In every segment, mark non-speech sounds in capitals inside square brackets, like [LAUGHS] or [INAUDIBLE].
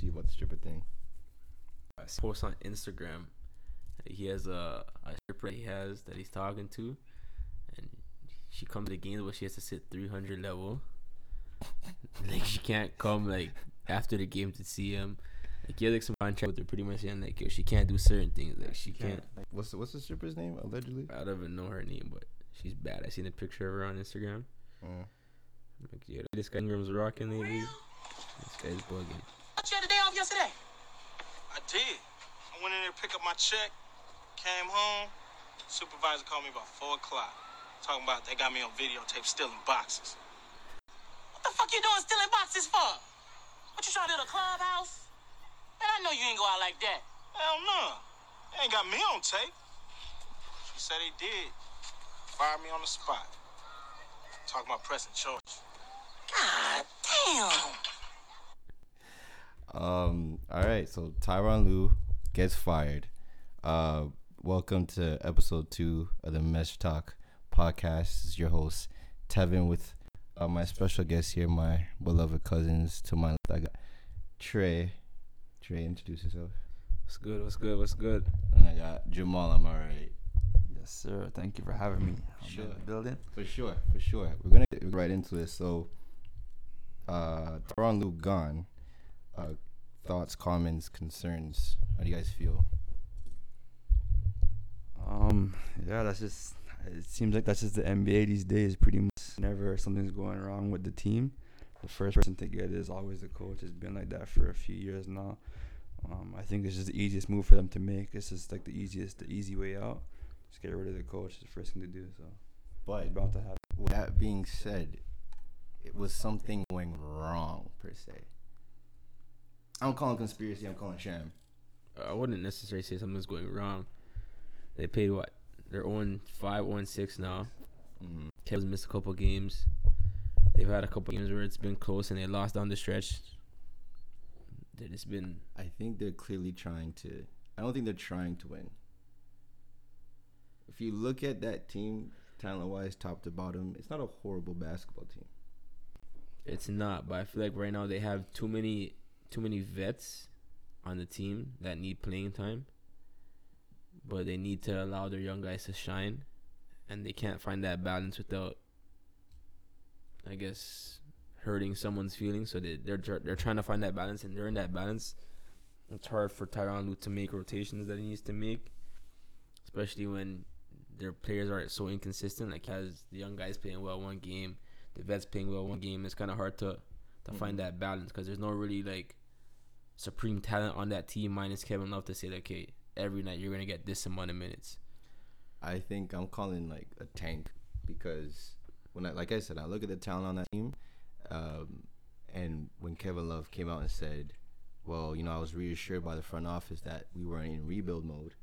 see about the stripper thing. I post on Instagram. He has a, a stripper he has that he's talking to, and she comes to the games, but she has to sit 300 level. [LAUGHS] like she can't come like after the game to see him. Like he has like some contract with her, pretty much saying like yo, she can't do certain things. Like she can't. What's the, what's the stripper's name allegedly? I don't even know her name, but she's bad. I seen a picture of her on Instagram. Mm. Like yeah, this guy Ingram's rocking lately. This guy's bugging. But you had a day off yesterday. I did. I went in there to pick up my check, came home. Supervisor called me about 4 o'clock. Talking about they got me on videotape stealing boxes. What the fuck you doing stealing boxes for? What you trying to build a clubhouse? Man, I know you ain't go out like that. Hell no. They ain't got me on tape. She said they did. Fired me on the spot. Talking about pressing charge. God damn. Um. All right. So Tyronn Lue gets fired. Uh. Welcome to episode two of the Mesh Talk podcast. This is your host Tevin with uh, my special guest here, my beloved cousins. To my left, I got Trea. Trea, introduce yourself. What's good? What's good? What's good? And I got Jamaal. I'm all right. Yes, sir. Thank you for having me. Sure. building. For sure, for sure. We're gonna get right into this. So, uh, Tyronn Lue gone. Uh, thoughts, comments, concerns. How do you guys feel? Um, yeah, that's just. It seems like that's just the NBA these days. Pretty much, whenever something's going wrong with the team, the first person to get it is always the coach. It's been like that for a few years now. Um, I think it's just the easiest move for them to make. It's just like the easiest, the easy way out. Just get rid of the coach. It's the first thing to do. So But it's about to happen. with that being said, it was something going wrong per se. I'm calling conspiracy. I'm calling sham. I wouldn't necessarily say something's going wrong. They paid what? They're on 5, 0 6 now. Mm-hmm. Kev's missed a couple games. They've had a couple games where it's been close and they lost down the stretch. It's been I think they're clearly trying to. I don't think they're trying to win. If you look at that team, talent-wise, top to bottom, it's not a horrible basketball team. it's not, but I feel like right now they have too many too many vets on the team that need playing time. But they need to allow their young guys to shine and they can't find that balance without I guess hurting someone's feelings. So they they're they're trying to find that balance and during that balance it's hard for Tyronn Lue to make rotations that he needs to make, especially when their players are so inconsistent. Like has the young guys playing well one game, the vets playing well one game. It's kind of hard to to find mm-hmm. that balance because there's no really like supreme talent on that team minus Kevin Love to say that okay, every night you're gonna get this amount of minutes. I think I'm calling like a tank because when I like I said, I look at the talent on that team, um, and when Kevin Love came out and said, "Well, you know, I was reassured by the front office that we were in rebuild mode,"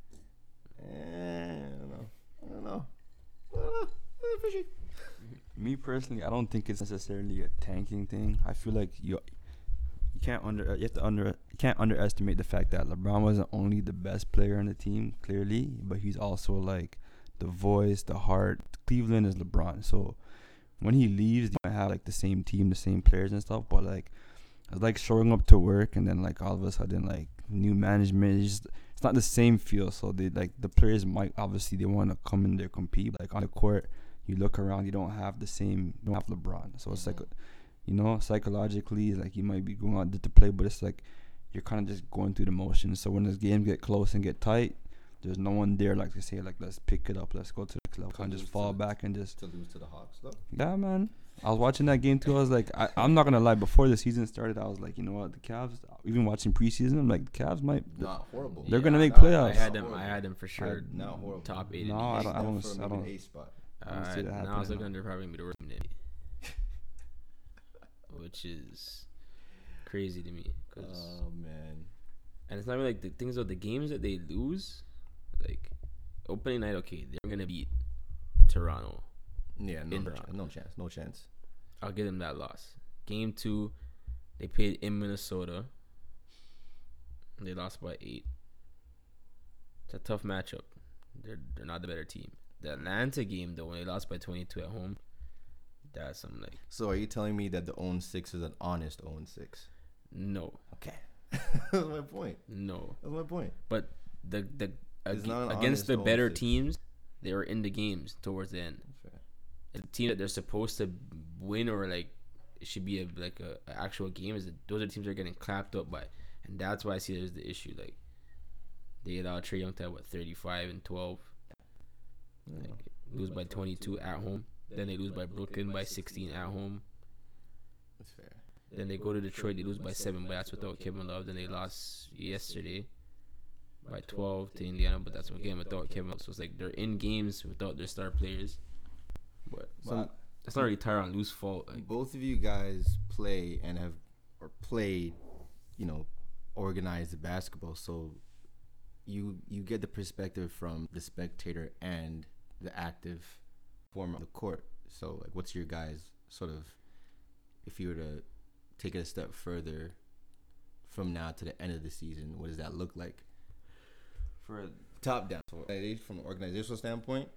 eh, I don't know, I don't know, I don't know. Fishy. [LAUGHS] Me personally, I don't think it's necessarily a tanking thing. I feel like you you can't under uh, you have to under you can't underestimate the fact that LeBron wasn't only the best player on the team, clearly, but he's also like the voice, the heart. Cleveland is LeBron, so when he leaves, they might have like the same team, the same players and stuff, but like it's like showing up to work and then like all of a sudden like new management it's, just, it's not the same feel so they like the players might obviously they want to come in there compete like on the court you look around you don't have the same you don't have lebron so it's like mm-hmm. You know psychologically like you might be going out there to play but it's like you're kind of just going through the motions so when this games get close and get tight there's no one there like to say like let's pick it up let's go to the club kind of just fall back and just To lose to the Hawks, though. yeah, man. I was watching that game too. I was like, I, I'm not gonna lie. Before the season started, I was like, you know what, the Cavs. Even watching preseason, I'm like, the Cavs might. Not horrible. They're gonna make I- playoffs. I had them. I had them for sure. Not horrible. Top eight. No, in I the don't. I East. don't. For I maybe don't. an A spot. I don't see Alright, that now I was happening. looking under probably be the worst team in the NBA. Which is crazy to me. Cause Oh man. and it's not even like the things of the games that they lose. Like opening night, okay, they're gonna beat Toronto. Yeah, no, Toronto. no chance. No chance. I'll give them that loss. Game two, they played in Minnesota. They lost by eight. It's a tough matchup. They're they're not the better team. The Atlanta game though, when they lost by twenty two at home, that's something like So are you telling me that the own six is an honest own six? no. Okay. [LAUGHS] That's my point. No, That's my point. but the the ag- against the better ownership. teams, they were in the games towards the end. The team that they're supposed to win or like it should be a like a, a actual game is that those are the teams that are getting clapped up by, and that's why I see there's the issue. Like they allowed Trae Young to have what 35 and 12, like, lose by 22 at home. Then they lose by Brooklyn by 16 at home. That's fair. Then they go to Detroit, they lose by seven, but that's without Kevin Love. Then they lost yesterday by 12 to Indiana, but that's again without Kevin Love. So it's like they're in games without their star players. But some, But it's not really Tyronn Lue's fault. Like, both of you guys play and have or played, you know, organized basketball. So you you get the perspective from the spectator and the active form of the court. So like, what's your guys sort of, if you were to take it a step further, from now to the end of the season, what does that look like? For top down. So from an organizational standpoint,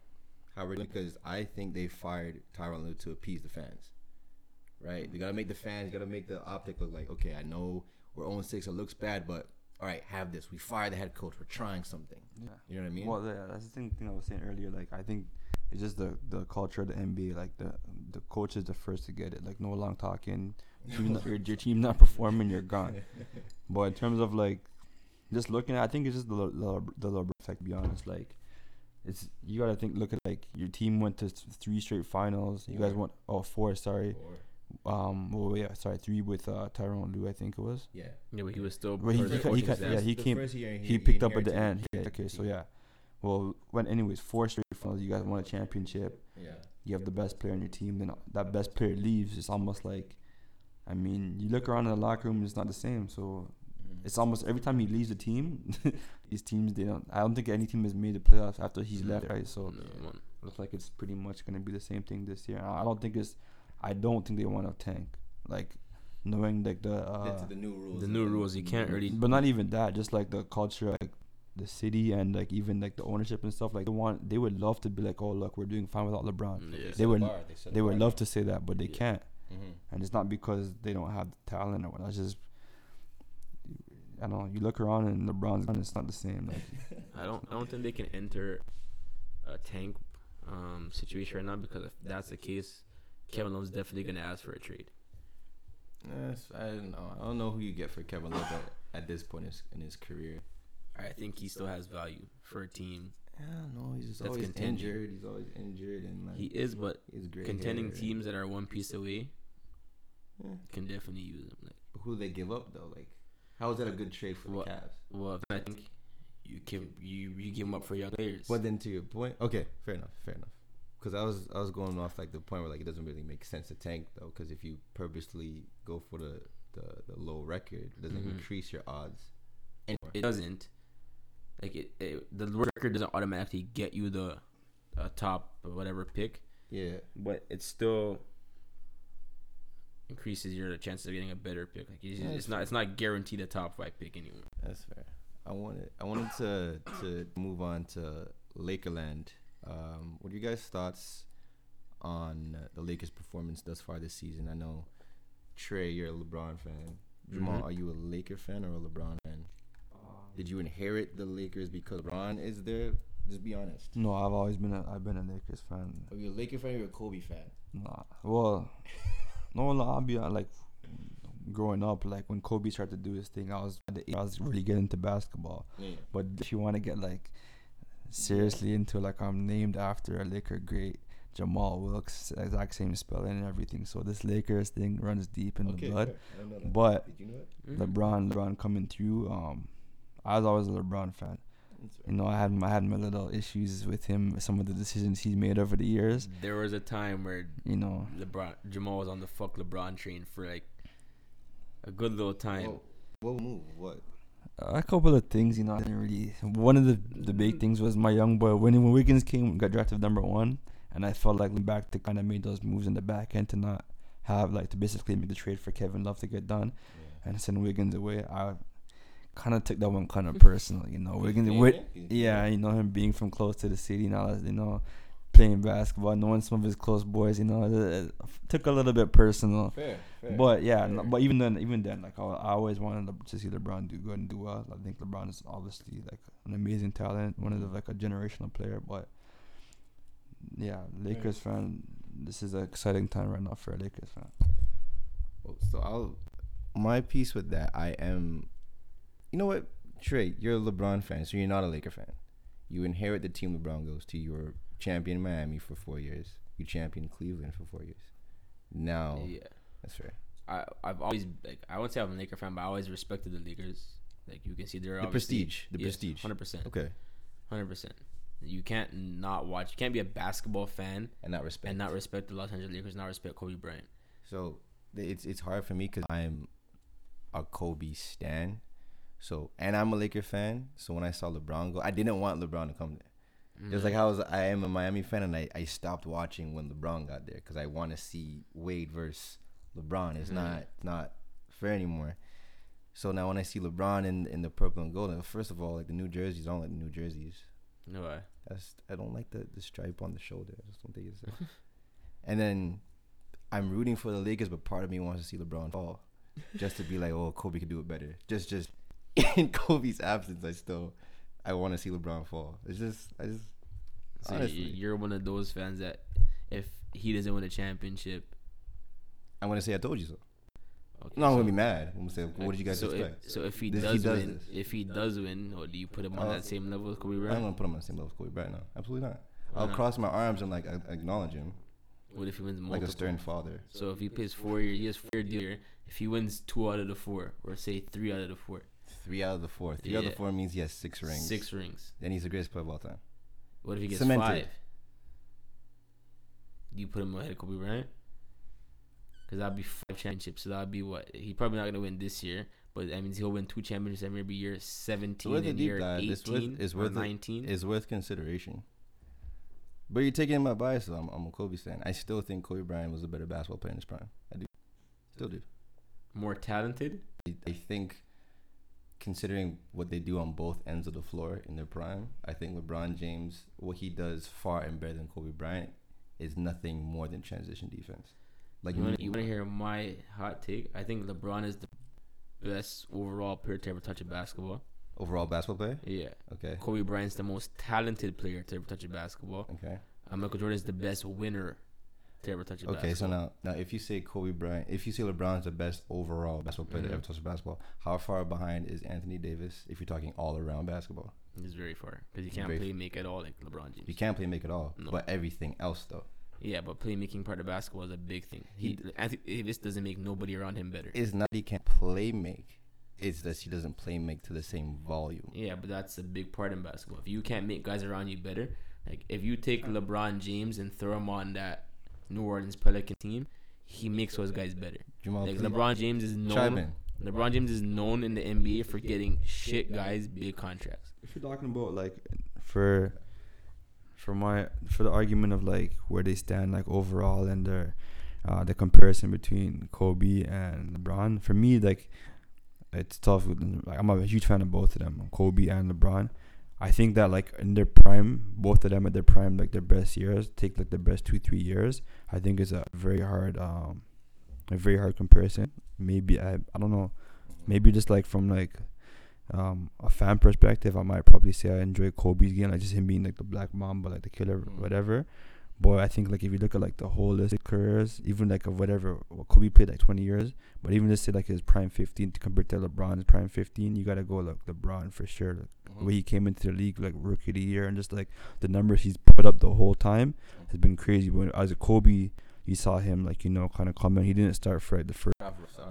how we're doing because I think they fired Tyronn Lue to appease the fans. Right? They gotta make the fans, gotta make the optic look like, okay, I know we're 0 6, it looks bad, but all right, have this. We fire the head coach. We're trying something. yeah. You know what I mean? Well, yeah, that's the thing, thing I was saying earlier. Like, I think it's just the the culture of the NBA. Like, the the coach is the first to get it. Like, no long talking. Team not, your, your team not performing, you're gone. [LAUGHS] But in terms of like, just looking at, I think it's just the Le- Le- the LeBron effect. To be honest, like, it's you gotta think. Look at like your team went to three straight finals. You guys Four. went oh four. Sorry. Or- Um. Well, yeah. Sorry, three with uh, Tyrone Lue. I think it was. yeah. yeah, but he was still. But he- part he he coaching ca- staff. yeah, he The came- first year he picked up at the end. Yeah, okay, so yeah. Well, when anyways, four straight finals, you guys won a championship. Yeah. You have the best player on your team. Then that best player leaves. It's almost like, I mean, you look around in the locker room, it's not the same. So Mhm. it's almost every time he leaves the team, [LAUGHS] these teams they don't. I don't think any team has made the playoffs after he's left. Right. So No, looks like it's pretty much gonna be the same thing this year. I I don't think it's. I don't think they want to tank. Like knowing like the. Uh, the new rules. The new rules, you can't really. but not even that. Just like the culture, like the city, and like even like the ownership and stuff. Like they want, they would love to be like, oh look, we're doing fine without LeBron. Yeah. set They would- bar, set a They would love to say that, but they Yeah. can't. Mhm. And it's not because they don't have the talent or what. It's just, I don't know. You look around and LeBron's gone. It's not the same. Like [LAUGHS] I don't. I don't think they can enter a tank um, situation right now because if that's the case, Kevin Love's definitely gonna ask for a trade. Yes, I don't know. I don't know who you get for Kevin Love at, at this point in his, in his career. I think he still has value for a team. I don't know. He's just always contending. injured. He's always injured and like He is, but he's great. contending teams that are one piece away Yeah. can definitely use him. Like, Who do they give up though? Like, how is that a good trade for Well, the Cavs? well, I think you can you you give him up for young players. But then to your point, okay, fair enough, fair enough. Because I was I was going off like the point where like it doesn't really make sense to tank though. Because if you purposely go for the the, the low record, it doesn't Mhm. increase your odds. Anymore. it doesn't. Like it, it, the record doesn't automatically get you the uh, top whatever pick, yeah, but it still increases your chances of getting a better pick. Like it's, it's not it's not guaranteed a top five pick anymore. that's fair. I wanted I wanted to to move on to Lakerland. Um, what are you guys' thoughts on the Lakers' performance thus far this season? I know Trea, you're a LeBron fan. Jamaal, Mhm. are you a Laker fan or a LeBron fan? Did you inherit the Lakers because LeBron is there? Just be honest. no, I've always been a I've been a Lakers fan. Are you a Laker fan or a Kobe fan? Nah. Well, [LAUGHS] no, no, I'll be uh, like growing up. Like when Kobe started to do his thing, I was at the age I was really getting into basketball. Yeah. But if you want to get like seriously into like I'm named after a Laker great, Jamaal Wilkes, exact same spelling and everything. So this Lakers thing runs deep in the blood. fair. I know that. But you know? Mm-hmm. LeBron, LeBron coming through. Um, I was always a LeBron fan. You know, I had I had my little issues with him, some of the decisions he's made over the years. There was a time where You know, LeBron Jamaal was on the fuck LeBron train for like a good little time. Whoa. What move? What? Uh, a couple of things. You know, I didn't really. One of the the big things was my young boy when when Wiggins came, got drafted number one, and I felt like back to kind of made those moves in the back end to not have like to basically make the trade for Kevin Love to get done and send Wiggins away. I kind of took that one kind of [LAUGHS] personal. You know, Wiggins. Yeah, Wi- yeah. yeah, you know him being from close to the city now. You know, playing basketball, knowing some of his close boys. You know, it, it took a little bit personal. Fair, fair. But yeah, fair. no, but even then, even then, like I, I always wanted to see LeBron do good and do well. I think LeBron is obviously like an amazing talent, one of the like a generational player. But yeah, Lakers fan, this is an exciting time right now for a Lakers fan. So I'll my piece with that. I am, you know what, Trea, you're a LeBron fan, so you're not a Laker fan. You inherit the team LeBron goes to. You were champion Miami for four years. You champion Cleveland for four years. Now Yeah. that's fair. I I've always like I won't say I'm a Laker fan, but I always respected the Lakers. Like you can see they're The prestige, the yes, prestige. hundred percent, Okay, hundred percent. You can't not watch. You can't be a basketball fan and not respect. and not respect the Los Angeles Lakers, not respect Kobe Bryant. So it's it's hard for me because I'm a Kobe stan. So and I'm a Laker fan. So when I saw LeBron go, I didn't want LeBron to come there. Just like how I, was, I am a Miami fan, and I, I stopped watching when LeBron got there because I want to see Wade versus LeBron. It's mm-hmm. not not fair anymore. So now when I see LeBron in in the purple and gold, first of all, like the New Jerseys, I don't like the New Jerseys. No way. That's I don't like the, the stripe on the shoulder. I just don't think it's. [LAUGHS] and then I'm rooting for the Lakers, but part of me wants to see LeBron fall, just to be like, oh, Kobe could do it better. Just just [LAUGHS] in Kobe's absence, I still I want to see LeBron fall. It's just I just So honestly you're one of those fans that if he doesn't win a championship, I'm gonna say I told you so. okay, No, I'm gonna be mad. I'm gonna say, what did you guys so expect? If, so if he This- does, he win, this. if he does win, or do you put him on Uh, that same level as Kobe Bryant? I'm gonna put him on the same level as Kobe Bryant now. Absolutely not. I'll not? cross my arms and like acknowledge him What if he wins more like a stern father. So if he plays four years, he has four year. If he wins two out of the four, or say three out of the four, Three out of the four. Three out of the four means he has six rings. six rings. Then he's the greatest player of all time. What if he gets Cemented. five? You put him ahead of Kobe Bryant? Because that'd be five championships. So that'd be what? He probably not gonna win this year, but that means he'll win two championships every year. Seventeen worth a deep year dive. It's worth- eighteen it's or worth it. nineteen. is worth consideration. But you're taking my bias. Though. I'm, I'm a Kobe fan. I still think Kobe Bryant was a better basketball player in his prime. I do, still do. More talented. I think, considering what they do on both ends of the floor in their prime, I think LeBron James, what he does far and better than Kobe Bryant, is nothing more than transition defense. Like you want to hear my hot take? I think LeBron is the best overall player to ever touch a basketball. overall basketball player. Yeah. Okay. Kobe Bryant's the most talented player to ever touch a basketball. Okay. Uh, Michael Jordan is the best winner touch Okay, so now, now if you say Kobe Bryant, if you say LeBron's the best overall basketball player Mhm. to ever touch basketball, how far behind is Anthony Davis if you're talking all around basketball? He's very far because he can't Very play make at all like LeBron James. You can't play make it all, No. but everything else though Yeah, but playmaking part of basketball is a big thing. He, Anthony Davis doesn't make nobody around him better. is not he can't play make. It's that he doesn't play make to the same volume. Yeah, but that's a big part in basketball. If you can't make guys around you better, like if you take LeBron James and throw him on that New Orleans Pelican team, he makes those guys better. Jamaal, Like LeBron James is known. in. LeBron James is known in the NBA for getting shit guys big contracts. If you're talking about like for for my for the argument of like where they stand like overall and their uh, the comparison between Kobe and LeBron for me like it's tough. Like, I'm a huge fan of both of them, Kobe and LeBron. I think that like in their prime, both of them at their prime, like their best years, take like the best two three years. I think is a very hard, um, a very hard comparison. Maybe I I don't know, maybe just like from like um, a fan perspective, I might probably say I enjoy Kobe's game, like just him being like the Black mom, but like the killer, Mm. whatever. But I think like if you look at like the holistic careers, even like of whatever, well, Kobe played like 20 years, but even just say like his prime 15 compared to LeBron's prime 15, you gotta go like LeBron for sure. Like the way he came into the league, like rookie of the year, and just like the numbers he's put up the whole time has been crazy. When as a Kobe, you saw him like you know kind of come in. He didn't start for like, the first.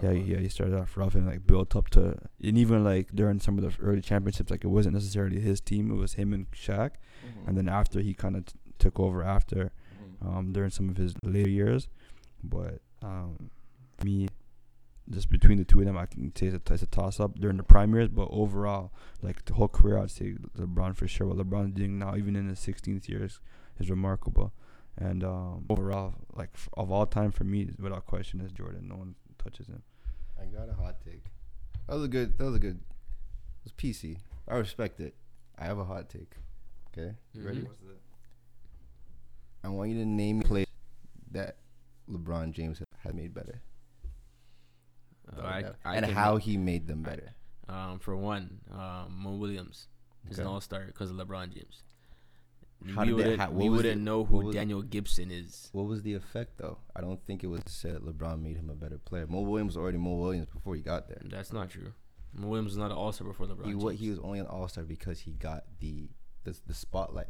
Yeah, yeah, he started off rough and like built up to, and even like during some of the early championships, like it wasn't necessarily his team; it was him and Shaq. And then after he kind of t- took over after, um, during some of his later years, but um, me, just between the two of them, I can say it's a, it's a toss up during the prime years, but overall, like the whole career, I'd say LeBron for sure. What LeBron's doing now, even in his 16th years, is remarkable. And um, overall, like f- of all time for me, without question, is Jordan. No one touches him. I got a hot take. That was a good. That was a good. It was PC. I respect it. I have a hot take. Okay, you ready? I want you to name players that LeBron James had made better. Uh, I, I and how he made them better. um, for one, um, Mo Williams is an all star because of LeBron James. How we wouldn't, ha- we wouldn't the- know who Daniel Gibson is. What was the effect though? I don't think it was said LeBron made him a better player. Mo Williams was already Mo Williams before he got there. That's not true. Mo Williams was not an all star before LeBron. He James. what he was only an All Star because he got the the, the spotlight.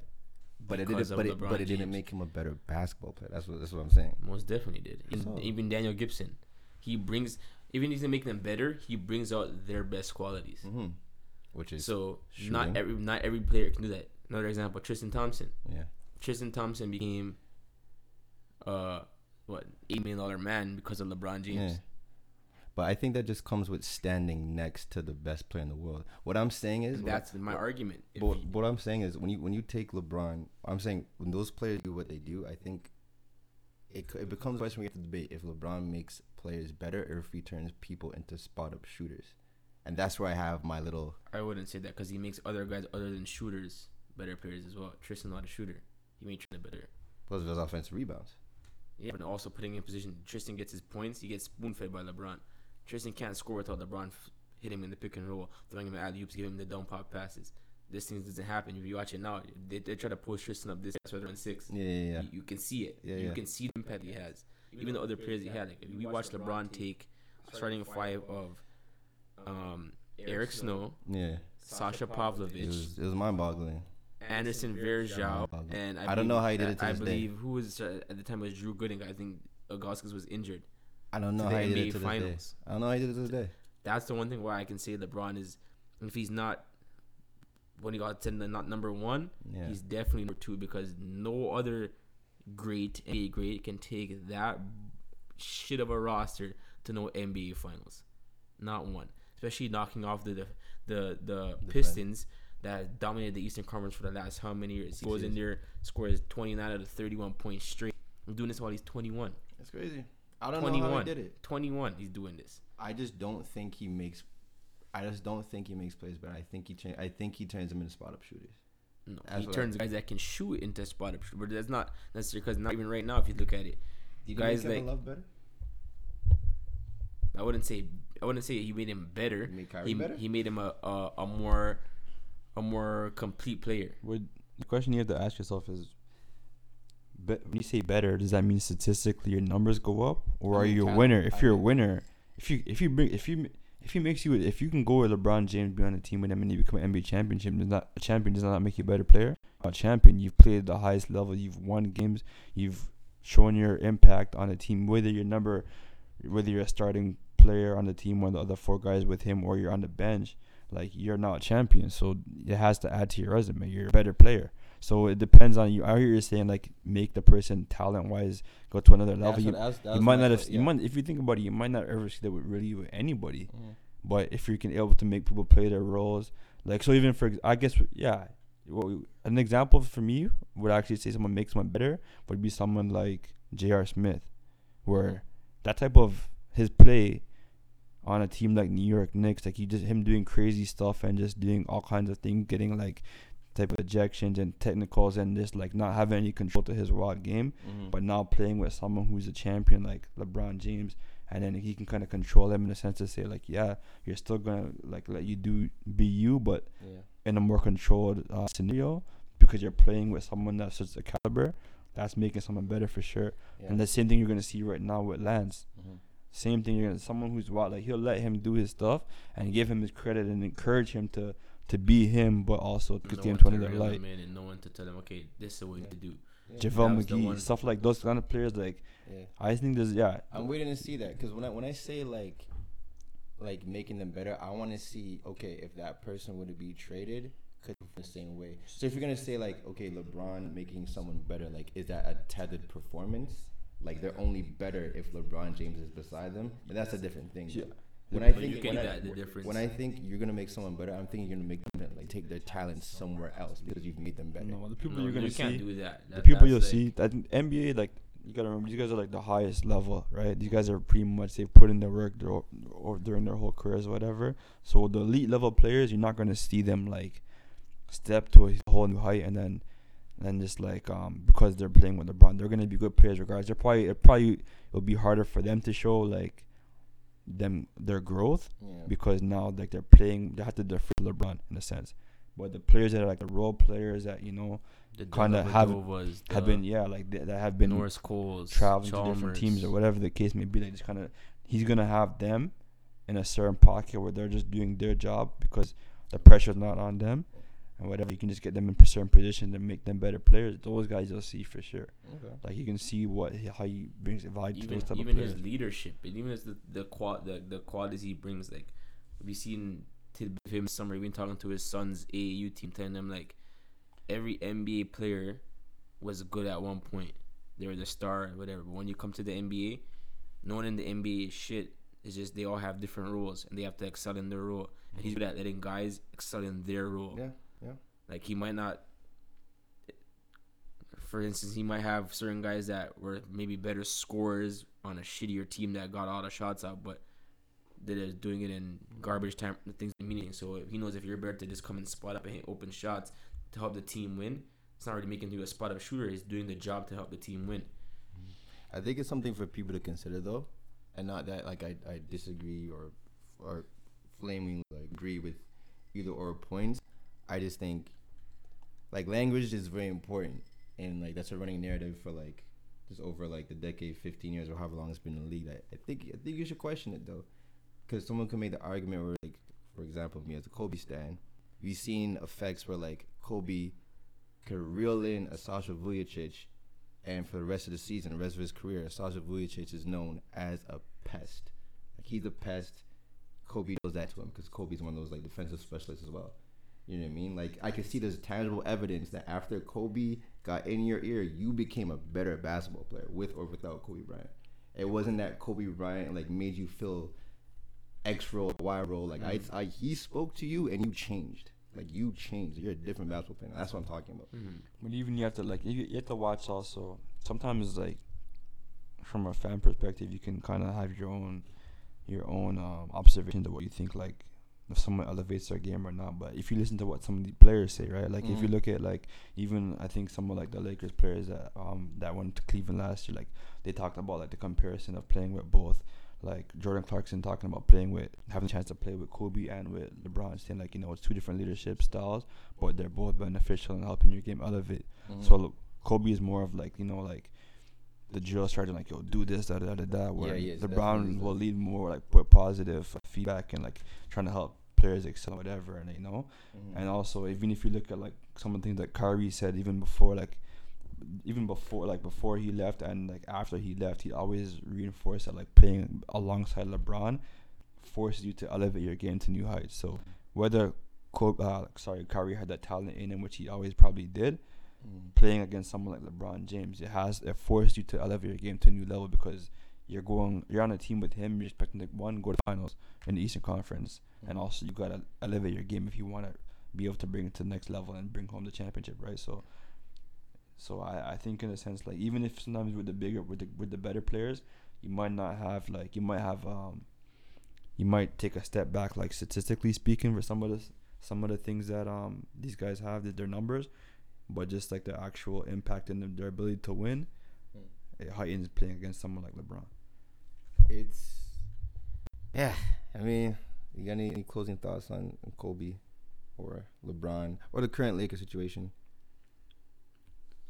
But it didn't. But it, but it didn't make him a better basketball player. That's what that's what I'm saying. Most definitely did. So- Even Daniel Gibson, he brings even if he doesn't make them better, he brings out their best qualities. hmm Which is So not every not every player can do that. Another example, Tristan Thompson. yeah. Tristan Thompson became uh what eight million dollar man because of LeBron James. Yeah. But I think that just comes with standing next to the best player in the world. What I'm saying is that's my argument. But you- what I'm saying is when you when you take LeBron, I'm saying when those players do what they do, I think it it becomes a question we have to debate if LeBron makes players better or if he turns people into spot up shooters, and that's where I have my little. I wouldn't say that because he makes other guys other than shooters better players as well. Tristan's not a shooter. He made Tristan better. Plus, those offensive rebounds. Yeah, but also putting in position. Tristan gets his points. He gets spoon fed by LeBron. Tristan can't score without LeBron f- hitting him in the pick and roll, throwing him alley oops, giving him the dumb pop passes. This thing doesn't happen. If you watch it now, they, they try to push Tristan up this whether on six. Yeah, yeah, yeah. You, you can see it. Yeah, you yeah. can see the impact he has. Even the other players he had. Like if we watch LeBron take starting five of um, Eric Snow, Yeah, Sasha it Pavlovich, was it was mind boggling. Anderson Varejao, and I, I don't know how he did it to I this day. believe who was uh, at the time was Drew Gooden. I think Augustus was injured. I don't know how he did it to this finals. day. I don't know how he did it to this day. That's the one thing why I can say LeBron is, if he's not, when he got to not number one, Yeah. he's definitely number two because no other great NBA great can take that shit of a roster to no NBA finals. Not one. Especially knocking off the the the, the Pistons that dominated the Eastern Conference for the last how many years? He goes in there, scores 29 out of 31 points straight. I'm doing this while he's 21. That's crazy. I don't know how 21. he did it. 21. He's doing this. I just don't think he makes. I just don't think he makes plays but I think he. Cha- I think he turns them into spot up shooters. No, That's he turns I- guys that can shoot into spot up, shooters, but that's not necessarily because not even right now. If you look at it, Did guys make like Love better? I wouldn't say I wouldn't say he made him better. He made Kyrie he, better? he made him a, a a more a more complete player. What the question you have to ask yourself is, be, when you say better, does that mean statistically your numbers go up, or I are mean, you a winner? If I you're a winner, if you if you bring if you if he makes you if you can go with LeBron James be on a team with him and you become an NBA championship, does not a champion does not make you a better player. A champion, you've played at the highest level, you've won games, you've shown your impact on a team, whether you're number, whether you're a starting player on the team, one of the other four guys with him, or you're on the bench. Like you're not a champion, so it has to add to your resume. You're a better player. So it depends on you. I hear you saying like make the person talent wise go to another level. That's You, what- that's- you might not have. que- You might if you think about it, you might not ever see that with really with anybody. Mhm. But if you can able to make people play their roles, like so, even for I guess yeah, we, an example for me would actually say someone makes someone better would be someone like J.R. Smith, where Mhm. that type of his play on a team like New York Knicks, like he just him doing crazy stuff and just doing all kinds of things, getting like type of ejections and technicals and just like not having any control to his wild game, Mhm. but now playing with someone who's a champion like LeBron James, and then he can kind of control him in a sense to say like, yeah, you're still gonna like let you do be you, but yeah. in a more controlled uh, scenario because you're playing with someone that's such a caliber. That's making someone better for sure. Yeah. And the same thing you're gonna see right now with Lance. Mhm. Same thing. You're gonna someone who's wild. Like he'll let him do his stuff and give him his credit and encourage him to to be him, but also to No get him one to to another light. him and no one to tell him, okay, this is what you to do. Yeah. JaVale That was the McGee, stuff like those kind of players. Like Yeah. I think there's yeah. I'm waiting to see that because when I when I say like like making them better, I want to see okay if that person would be traded could the same way. So if you're gonna say like okay, LeBron making someone better, like is that a tethered performance? Like they're only better if LeBron James is beside them, but that's a different thing. Yeah. When I think you can when do I, that, the difference. when I think you're gonna make someone better, I'm thinking you're gonna make them like take their talents somewhere else because you've made them better. No, the people No, you're gonna you can't see. do that. the people you'll like- see that NBA like you gotta remember these guys are like the highest level, right? These guys are pretty much they've put in their work their, whole- or during their whole careers or whatever. So the elite level players, you're not gonna see them like step to a whole new height and then and just like um because they're playing with LeBron, they're gonna be good players regardless. They're probably it probably it'll be harder for them to show like them their growth Yeah. because now like they're playing they have to defer LeBron in a sense. But the players that are like the role players that you know The kinda have- have been yeah like they, that have been Norris Coles, traveling to different teams or whatever the case may be. Like just kind of he's gonna have them in a certain pocket where they're just doing their job because the pressure's not on them and whatever. You can just get them in certain positions and make them better players. Those guys you'll see for sure. Okay. Like you can see what how he brings value to even those type even of his players. leadership and even as the the quad the, the qualities he brings like we've seen tidbit of him this summer been talking to his son's AAU team telling them like every NBA player was good at one point they were the star whatever but when you come to the NBA no one in the NBA is shit it's just they all have different roles and they have to excel in their role and he's mm-hmm. good at letting guys excel in their role Yeah. Like he might not. For instance, he might have certain guys that were maybe better scorers on a shittier team that got all the shots out, but they're doing it in garbage time things meaning. So if he knows if you're better to just come and spot up and hit open shots to help the team win, it's not really making you a spot up shooter. He's doing the job to help the team win. Mm-hmm. I think it's something for people to consider though, and not that like I, I disagree or or flaming like agree with either or points. I just think like language is very important, and like that's a running narrative for like just over like the decade, fifteen years or however long it's been in the league. I, I think I think you should question it though, because someone could make the argument where like for example me as a Kobe stan, we've seen effects where like Kobe could reel in a Sasha Vujacic and for the rest of the season, the rest of his career, Sasha Vujacic is known as a pest. Like he's a pest. Kobe does that to him because Kobe's one of those like defensive specialists as well. You know what I mean? Like I can see there's tangible evidence that after Kobe got in your ear, you became a better basketball player with or without Kobe Bryant. It wasn't that Kobe Bryant like made you feel X role, Y role. Like I, I, he spoke to you and you changed. Like you changed. You're a different basketball player. That's what I'm talking about. But even you have to like you, you have to watch also. Sometimes like from a fan perspective, you can kind of have your own your own um, observation to what you think like if someone elevates their game or not. But if you listen to what some of the players say, right? Like if you Mhm. look at like even I think some of like the Lakers players that um that went to Cleveland last year, like they talked about like the comparison of playing with both. Like Jordan Clarkson talking about playing with having a chance to play with Kobe and with LeBron, saying like you know it's two different leadership styles, but they're both beneficial in helping your game elevate. So look, Kobe is more of like you know like the drill sergeant, like yo do this da da da da. Where definitely LeBron will lead more like put positive feedback and like trying to help players excel whatever, and you know. Mm-hmm. And also even if you look at like some of the things that Kyrie said even before like even before like before he left and like after he left, he always reinforced that like playing alongside LeBron forces you to elevate your game to new heights. So mm-hmm. whether Kobe, uh, sorry, Kyrie had that talent in him, which he always probably did, mm-hmm. playing against someone like LeBron James, it has it forced you to elevate your game to a new level because you're going you're on a team with him. You're expecting to one go to finals in the Eastern Conference, and also you gotta elevate your game if you want to be able to bring it to the next level and bring home the championship, right? So, so I, I think in a sense like even if sometimes with the bigger with the with the better players, you might not have like you might have um you might take a step back like statistically speaking for some of the some of the things that um these guys have that their numbers but just like the actual impact and their ability to win, it heightens playing against someone like LeBron. It's yeah. I mean, you got any, any closing thoughts on Kobe or LeBron or the current Lakers situation?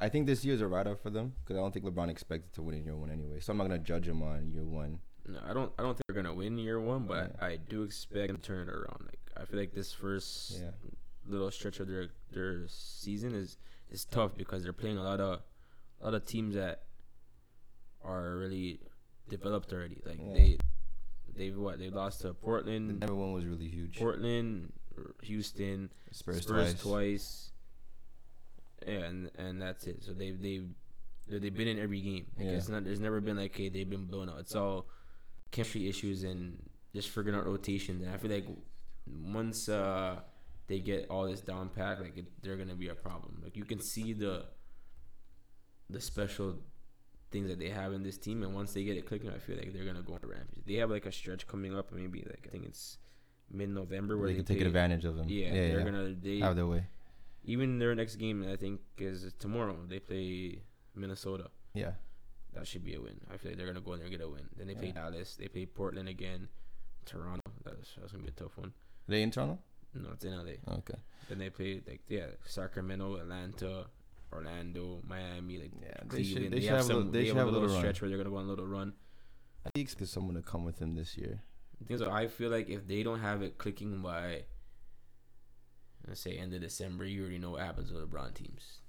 I think this year's a write off for them because I don't think LeBron expected to win in year one anyway. So I'm not gonna judge him on year one. No, I don't. I don't think they're gonna win year one, but Yeah. I do expect them to turn it around. Like I feel like this first Yeah. little stretch of their their season is is tough because they're playing a lot of a lot of teams that are really developed already. Like Yeah. they they've what they lost to Portland, Denver one was really huge. Portland, Houston, Spurs, Spurs, twice. twice. Yeah, and and that's it. So they've they've they've been in every game. Like Yeah. it's not there's never been like hey they've been blown out. It's all chemistry issues and just figuring out rotations. And I feel like once uh they get all this down pat, like it, they're gonna be a problem. Like you can see the the special things that they have in this team, and once they get it clicking, I feel like they're gonna go on a rampage. They have like a stretch coming up, maybe like I think it's mid November where They they, can take play- advantage of him. Yeah, yeah, they're yeah. gonna they have their way. even their next game I think is tomorrow. They play Minnesota. Yeah. That should be a win. I feel like they're gonna go in there and get a win. Then they play Dallas. They play Portland again. Toronto. That's, that's gonna be a tough one. they in Toronto? No, it's in LA. Okay. Then they play like yeah, Sacramento, Atlanta, Orlando, Miami, like Yeah, they should- Cleveland. they should have a some, little- they should have have a little run. stretch where they're gonna go on a little run. I think expect someone to come with him this year. Things I feel like if they don't have it clicking by, let's say end of December, you already know what happens with LeBron teams.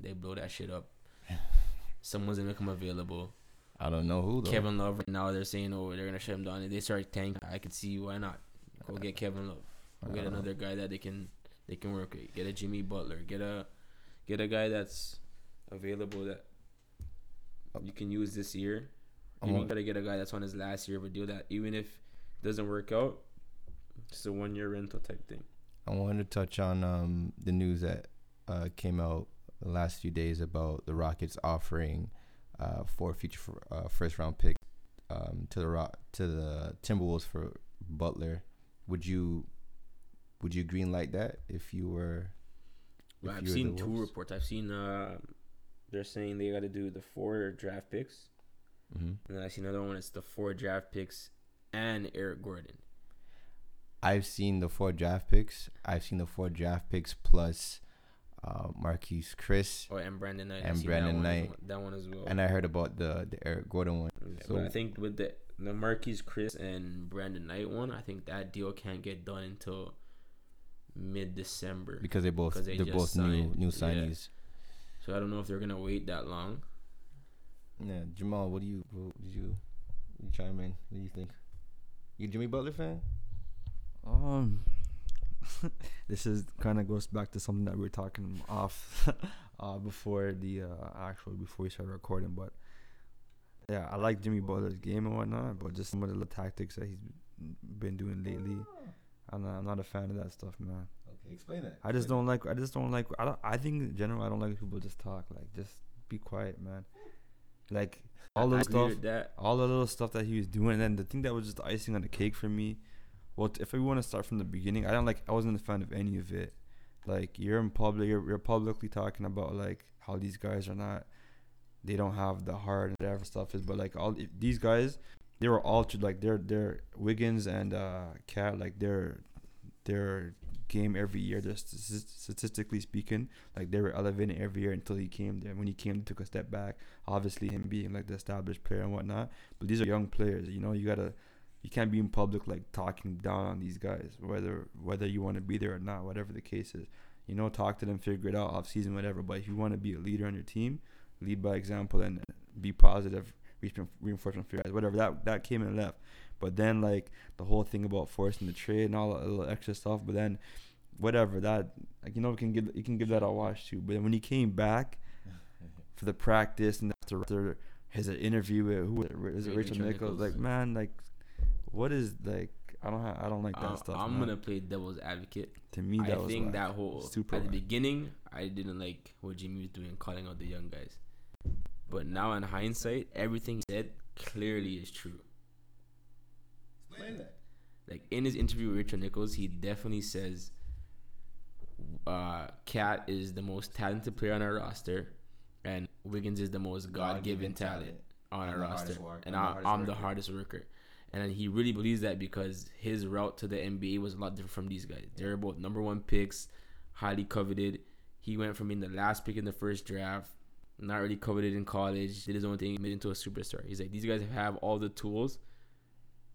They blow that shit up. [LAUGHS] Someone's gonna come available. I don't know who though. Kevin Love right now they're saying oh they're gonna shut him down. If they start tanking, I could see why not. Go get Kevin Love. Go get another guy that they can they can work with. Get a Jimmy Butler. Get a get a guy that's available that you can use this year. You on- gotta get a guy that's on his last year of a deal that even if it doesn't work out, it's a one year rental type thing. I wanted to touch on um, the news that uh, came out the last few days about the Rockets offering uh, four future uh, first round picks um, to the Rock to the Timberwolves for Butler. Would you would you green light that if you were? If I've seen two reports. I've seen uh, they're saying they got to do the four draft picks, Mhm. and then I see another one. It's the four draft picks and Eric Gordon. I've seen the four draft picks. I've seen the four draft picks plus uh, Marquese Chriss, Oh, and Brandon Knight. And Brandon that one, Knight. well- That one as well. and I heard about the the Eric Gordon one. Yeah, so- I think with the the Marquese Chriss and Brandon Knight one, I think that deal can't get done until mid December. because they both 'Cause they they are both new signed. new Yeah. signees. So I don't know if they're gonna wait that long. Yeah, Jamaal, what do you what did you you chime in? What do you think? You a Jimmy Butler fan? Um, [LAUGHS] this is kind of goes back to something that we were talking off [LAUGHS] uh, before the uh, actual before we started recording. But yeah, I like Jimmy Butler's game and whatnot, but just some of the tactics that he's been doing lately, I'm not, I'm not a fan of that stuff, man. Okay, explain that. I just don't like. I just don't like. I don't. I think in general, I don't like people just talk. Like, just be quiet, man. Like all the stuff all the little stuff that he was doing. And then the thing that was just icing on the cake for me. Well, if we want to start from the beginning, I don't like. I wasn't a fan of any of it. Like you're in public, you're, you're publicly talking about like how these guys are not. They don't have the heart and whatever stuff is, but like all these guys, they were altered. Like they're they're Wiggins and uh Cat. Like their their game every year. Just statistically speaking, like they were elevating every year until he came there. When he came, took a step back. Obviously, him being like the established player and whatnot. But these are young players. You know, you gotta, you can't be in public like talking down on these guys, whether whether you want to be there or not, whatever the case is. You know, talk to them, figure it out off season, whatever. But if you want to be a leader on your team, lead by example and be positive, reinforcement for guys, whatever. That that came and left. But then like the whole thing about forcing the trade and all that little extra stuff. But then whatever that like you know we can give you can give that a watch too. But then when he came back [LAUGHS] for the practice and after, after his interview with who it, is it Rachel Rachel Nichols? Nichols. Like man, like what is like I don't ha- I don't like that I'm, stuff. I'm man. gonna play devil's advocate. to me I was think whack. that whole super at the beginning, I didn't like what Jimmy was doing, calling out the young guys. But now in hindsight, everything he said clearly is true. Explain that. Like in his interview with Richard Nichols, he definitely says uh Cat is the most talented player on our roster and Wiggins is the most God given talent on our roster. work- And I'm the I'm the worker. hardest worker. And he really believes that because his route to the NBA was a lot different from these guys. They're both number one picks, highly coveted. He went from being the last pick in the first draft, not really coveted in college, did his own thing, made into a superstar. He's like, these guys have all the tools.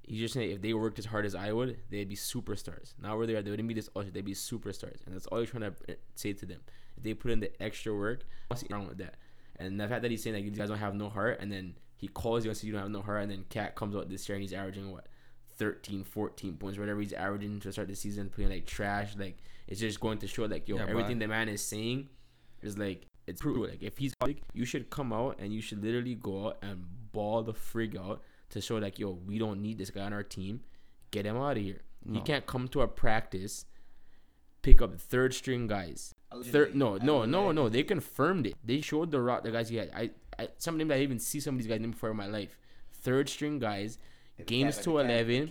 He's just saying if they worked as hard as I would, they'd be superstars. Not where they are, they wouldn't be this usher, they'd be superstars. And that's all he's trying to eh, say to them. If they put in the extra work, what's wrong with that? And the fact that he's saying like these guys don't have no heart, and then he calls you and says you don't have no heart, and then Cat comes out this year and he's averaging what 13, 14 points, whatever he's averaging to start the season, playing like trash. Like it's just going to show like yo, Yeah, everything I- the man is saying is like it's true. Like if he's like, you should come out and you should literally go out and ball the frig out to show like yo, we don't need this guy on our team. Get him out of here. He can't come to a practice, pick up third string guys. Third, no, no, no, no. They confirmed it. They showed the rock the guys he had. I, I some of them that I even see some of these guys name before in my life. Third string guys, games to eleven,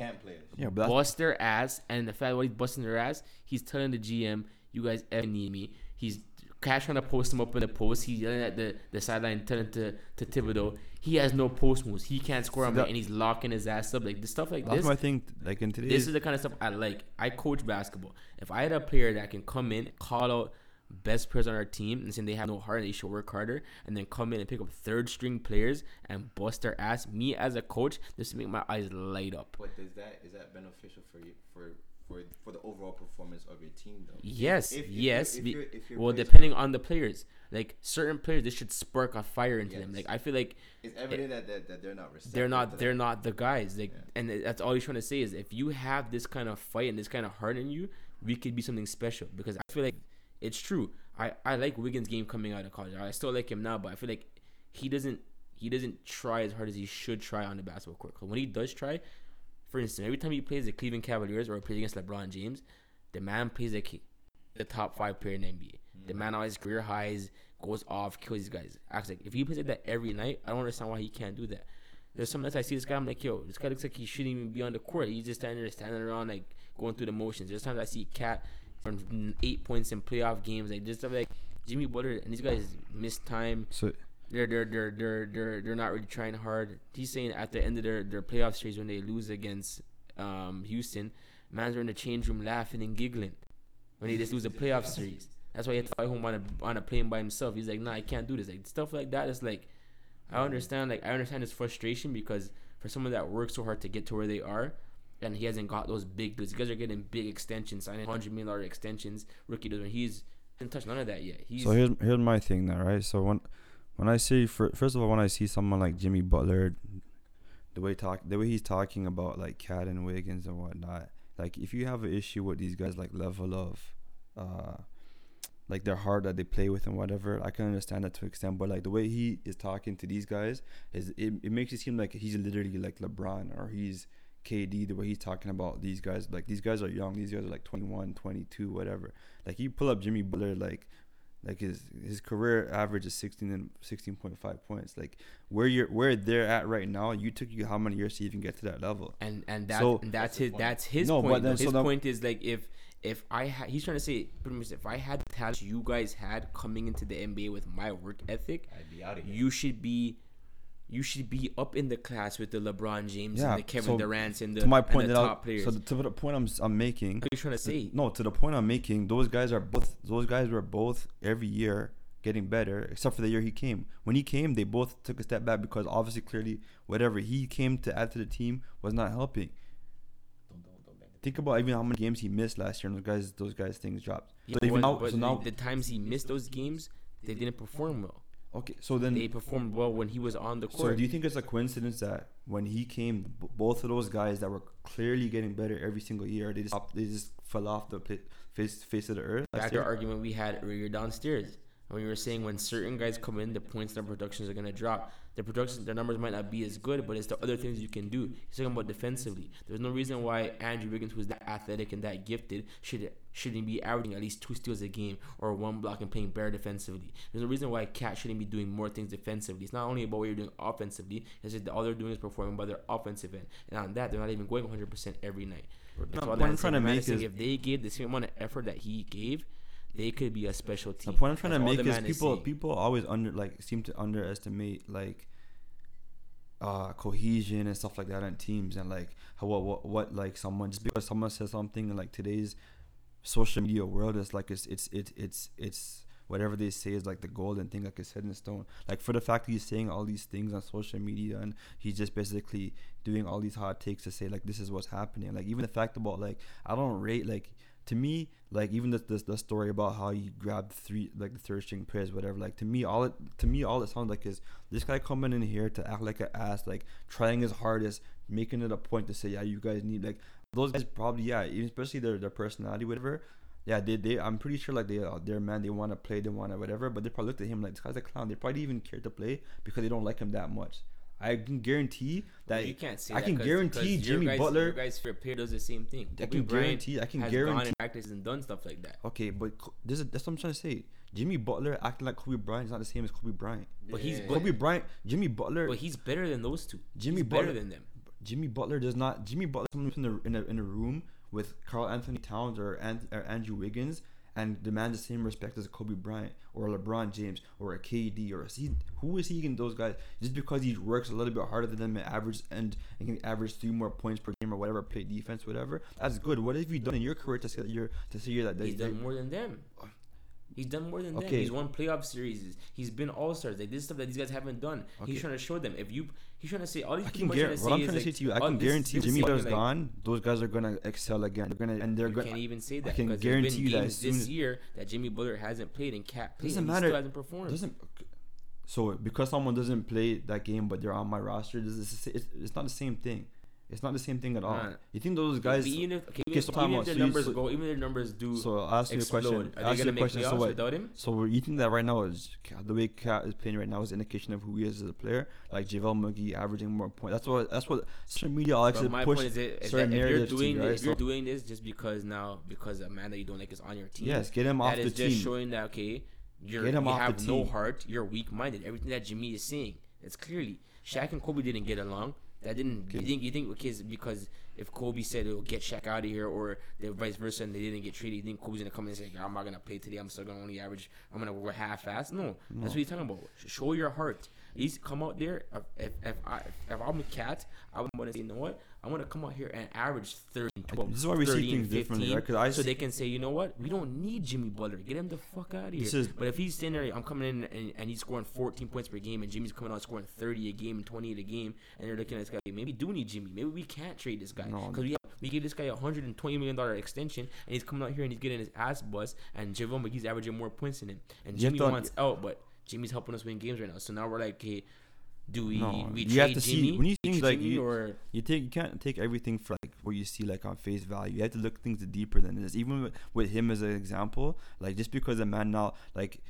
yeah, but that's, bust their ass, and the fact while he's busting their ass, he's telling the GM, "You guys ever need me." He's Cash trying to post him up in the post. He's yelling at the, the sideline, telling to, to Thibodeau. He has no post moves. He can't score on that- me, and he's locking his ass up. Like this stuff like That's this. my thing. Like in This is the kind of stuff I like. I coach basketball. If I had a player that can come in, call out best players on our team and saying they have no heart and they should work harder, and then come in and pick up third string players and bust their ass, me as a coach, this make my eyes light up. But is that is that beneficial for you for for for the overall performance of your team though? Yes, If- if you're- yes. if you're- if your well, depending on the players, like certain players, this should spark a fire into them. Like I feel like It's evident that, that that they're not they're not they're not the guys. Like, Yeah. and that's all he's trying to say is if you have this kind of fight and this kind of heart in you, we could be something special. Because I feel like it's true. I I like Wiggins' game coming out of college. I still like him now, but I feel like he doesn't he doesn't try as hard as he should try on the basketball court. 'Cause when he does try, for instance, every time he plays the Cleveland Cavaliers or plays against LeBron James, the man plays like the top five player in the NBA. The man always career highs, goes off, kills these guys. Acts like if he plays like that every night, I don't understand why he can't do that. There's some nights I see this guy, I'm like, yo, this guy looks like he shouldn't even be on the court. He's just standing there, standing around, like going through the motions. There's times I see Cat from eight points in playoff games, like just like Jimmy Butler and these guys miss time. so They're they're they're they're they're they're not really trying hard. He's saying at the end of their their playoff series when they lose against um Houston, man's are in the change room laughing and giggling when they just lose a playoff series. That's why he had to fly home on a on a plane by himself. He's like, nah, I can't do this. Like stuff like that is like, I understand. Like I understand his frustration because for someone that works so hard to get to where they are, and he hasn't got those big deals. You guys are getting big extensions, signing hundred million dollar extensions, rookie deals. When he's didn't touch none of that yet. He's so here's here's my thing now, right? So when when I see fir- first of all when I see someone like Jimmy Butler, the way talk the way he's talking about like Cat and Wiggins and whatnot, like if you have an issue with these guys like level of, uh, like their heart that they play with and whatever, I can understand that to an extent. But like the way he is talking to these guys is it, it makes it seem like he's literally like LeBron or he's KD the way he's talking about these guys like these guys are young these guys are like 21 22 whatever like you pull up Jimmy Butler like like his his career average is 16 and 16.5 points like where you're where they're at right now you took you how many years to even get to that level and and that So- and That's that's his point. that's his No, but point. then- though. so his then- point is like if if I had he's trying to say pretty much if I had the talent you guys had coming into the NBA with my work ethic, I'd be out of here. you should be you should be up in the class with the LeBron James Yeah, and the Kevin so Durant's and the to my point the that top I, players. so to the point I'm I'm making what are you trying to say? no to the point I'm making those guys are both those guys were both every year getting better except for the year he came when he came they both took a step back because obviously clearly whatever he came to add to the team was not helping Don't- don't- don't think about even how many games he missed last year and those guys those guys things dropped Yeah, so even but- now but so now the times he missed those games, they didn't perform well. Okay so then They performed well when he was on the court. So do you think it's a coincidence that when he came, b- both of those guys that were clearly getting better every single year, they just up- they just fell off the pla- face face of the earth? back to the argument we had earlier downstairs when we were saying when certain guys come in, the points and productions are gonna drop. The production, their numbers might not be as good, but it's the other things you can do. He's talking about defensively. There's no reason why Andrew Wiggins, who's that athletic and that gifted, should shouldn't be averaging at least two steals a game or one block and playing better defensively. There's no reason why Cat shouldn't be doing more things defensively. It's not only about what you're doing offensively. It's just that all they're doing is performing by their offensive end, and on that, they're not even going 100% every night. No, all what I'm I'm trying to make is- if they gave the same amount of effort that he gave, they could be a special team. The point I'm trying That's to make is people saying. people always under like seem to underestimate like uh cohesion and stuff like that in teams and like how what what, what like someone just because someone says something in like today's social media world it's like it's it's it's it's it's whatever they say is like the golden thing like it's set in stone like for the fact that he's saying all these things on social media and he's just basically doing all these hot takes to say like this is what's happening like even the fact about like i don't rate like to me like even this the story about how you grabbed three like the third string players whatever like to me all it to me all it sounds like is this guy coming in here to act like an ass like trying his hardest making it a point to say yeah you guys need like those guys probably yeah even especially their their personality whatever yeah they, they i'm pretty sure like they uh, they're man they want to play they want to whatever but they probably looked at him like this guy's a clown they probably even care to play because they don't like him that much i can guarantee that you can't say i that can 'cause- guarantee 'cause your jimmy guys, butler Your guys' favorite player does the same thing. I Kobe can Bryant guarantee- I can has gone guarantee- in practice and done stuff like that. Okay, but this is that's what I'm trying to say. Jimmy Butler acting like Kobe Bryant is not the same as Kobe Bryant. But he's Yeah. Kobe Bryant, Jimmy Butler, but he's better than those two. Jimmy he's better Butler- than them. Jimmy Butler does not. Jimmy Butler someone in a in a, in a room with Karl Anthony Towns or, Ant, or Andrew Wiggins and demand the same respect as a Kobe Bryant or a LeBron James or a KD or a who is he against those guys just because he works a little bit harder than them and average and, and can average three more points per game or whatever, play defense, whatever. That's good. What have you done in your career to say that you're to say you're that? He's that- done more than them. He's done more than. Okay. He's won playoff series. He's been all stars. Like this stuff that these guys haven't done. Okay. He's trying to show them. If you, he's trying to say all these I can guarantee. What I'm to trying to say to you, I all can guarantee this Jimmy Butler's like- gone. Those guys are gonna excel again. They're gonna and they're You gonna. can't even say that can because guarantee you been that this year that Jimmy Butler hasn't played and Cat played. Doesn't matter. Hasn't performed. Doesn't so because someone doesn't play that game but they're on my roster. It's, it's not the same thing. It's not the same thing at all. Nah. You think those But guys? even if, okay, Okay, even, so even if their So you- numbers so- go, even if their numbers do So I'll ask you a question. are they Ask you gonna a make question. So what? without him? So you think that right now is the way Cat is playing right now is indication of who he is as a player? Like JaVale McGee averaging more points. That's what that's what social media likes But to my push. point is, that, is certain that if you're doing you, this, right? if you're doing this just because now because a man that you don't like is on your team, Yes, get him off that the is just showing that okay, you're Get him you off the have no heart, you're weak minded. Everything that Jimmy is seeing, it's clearly Shaq and Kobe didn't get along. That didn't you think you think because because if Kobe said it'll get Shaq out of here or the vice versa and they didn't get traded, you think Kobe's gonna come in and say I'm not gonna play today. I'm still gonna only average. I'm gonna work half ass. No, that's what you're talking about. Show your heart. He's come out there. If if I if I'm a cat, I'm gonna say you know what I'm gonna come out here and average 30, 12, This is why we see 30 and things differently, 15, right? 'Cause I so see- they can say you know what we don't need Jimmy Butler. Get him the fuck out of here. This is- but if he's standing there, I'm coming in and, and he's scoring 14 points per game, and Jimmy's coming out scoring 30 a game and 20 a game, and they're looking at this guy. Maybe we do need Jimmy. Maybe we can't trade this guy No. because we have, we gave this guy a 120 million dollar extension, and he's coming out here and he's getting his ass bust, and JaVale McGee's averaging more points than him, and You have Jimmy to- wants out, but Jimmy's helping us win games right now. So now we're like, okay, do we No, we you trade have to see- when you think, like, Jimmy you- or You take you can't take everything for like what you see like on face value. You have to look things deeper than this. Even with, with him as an example, like just because a man now like,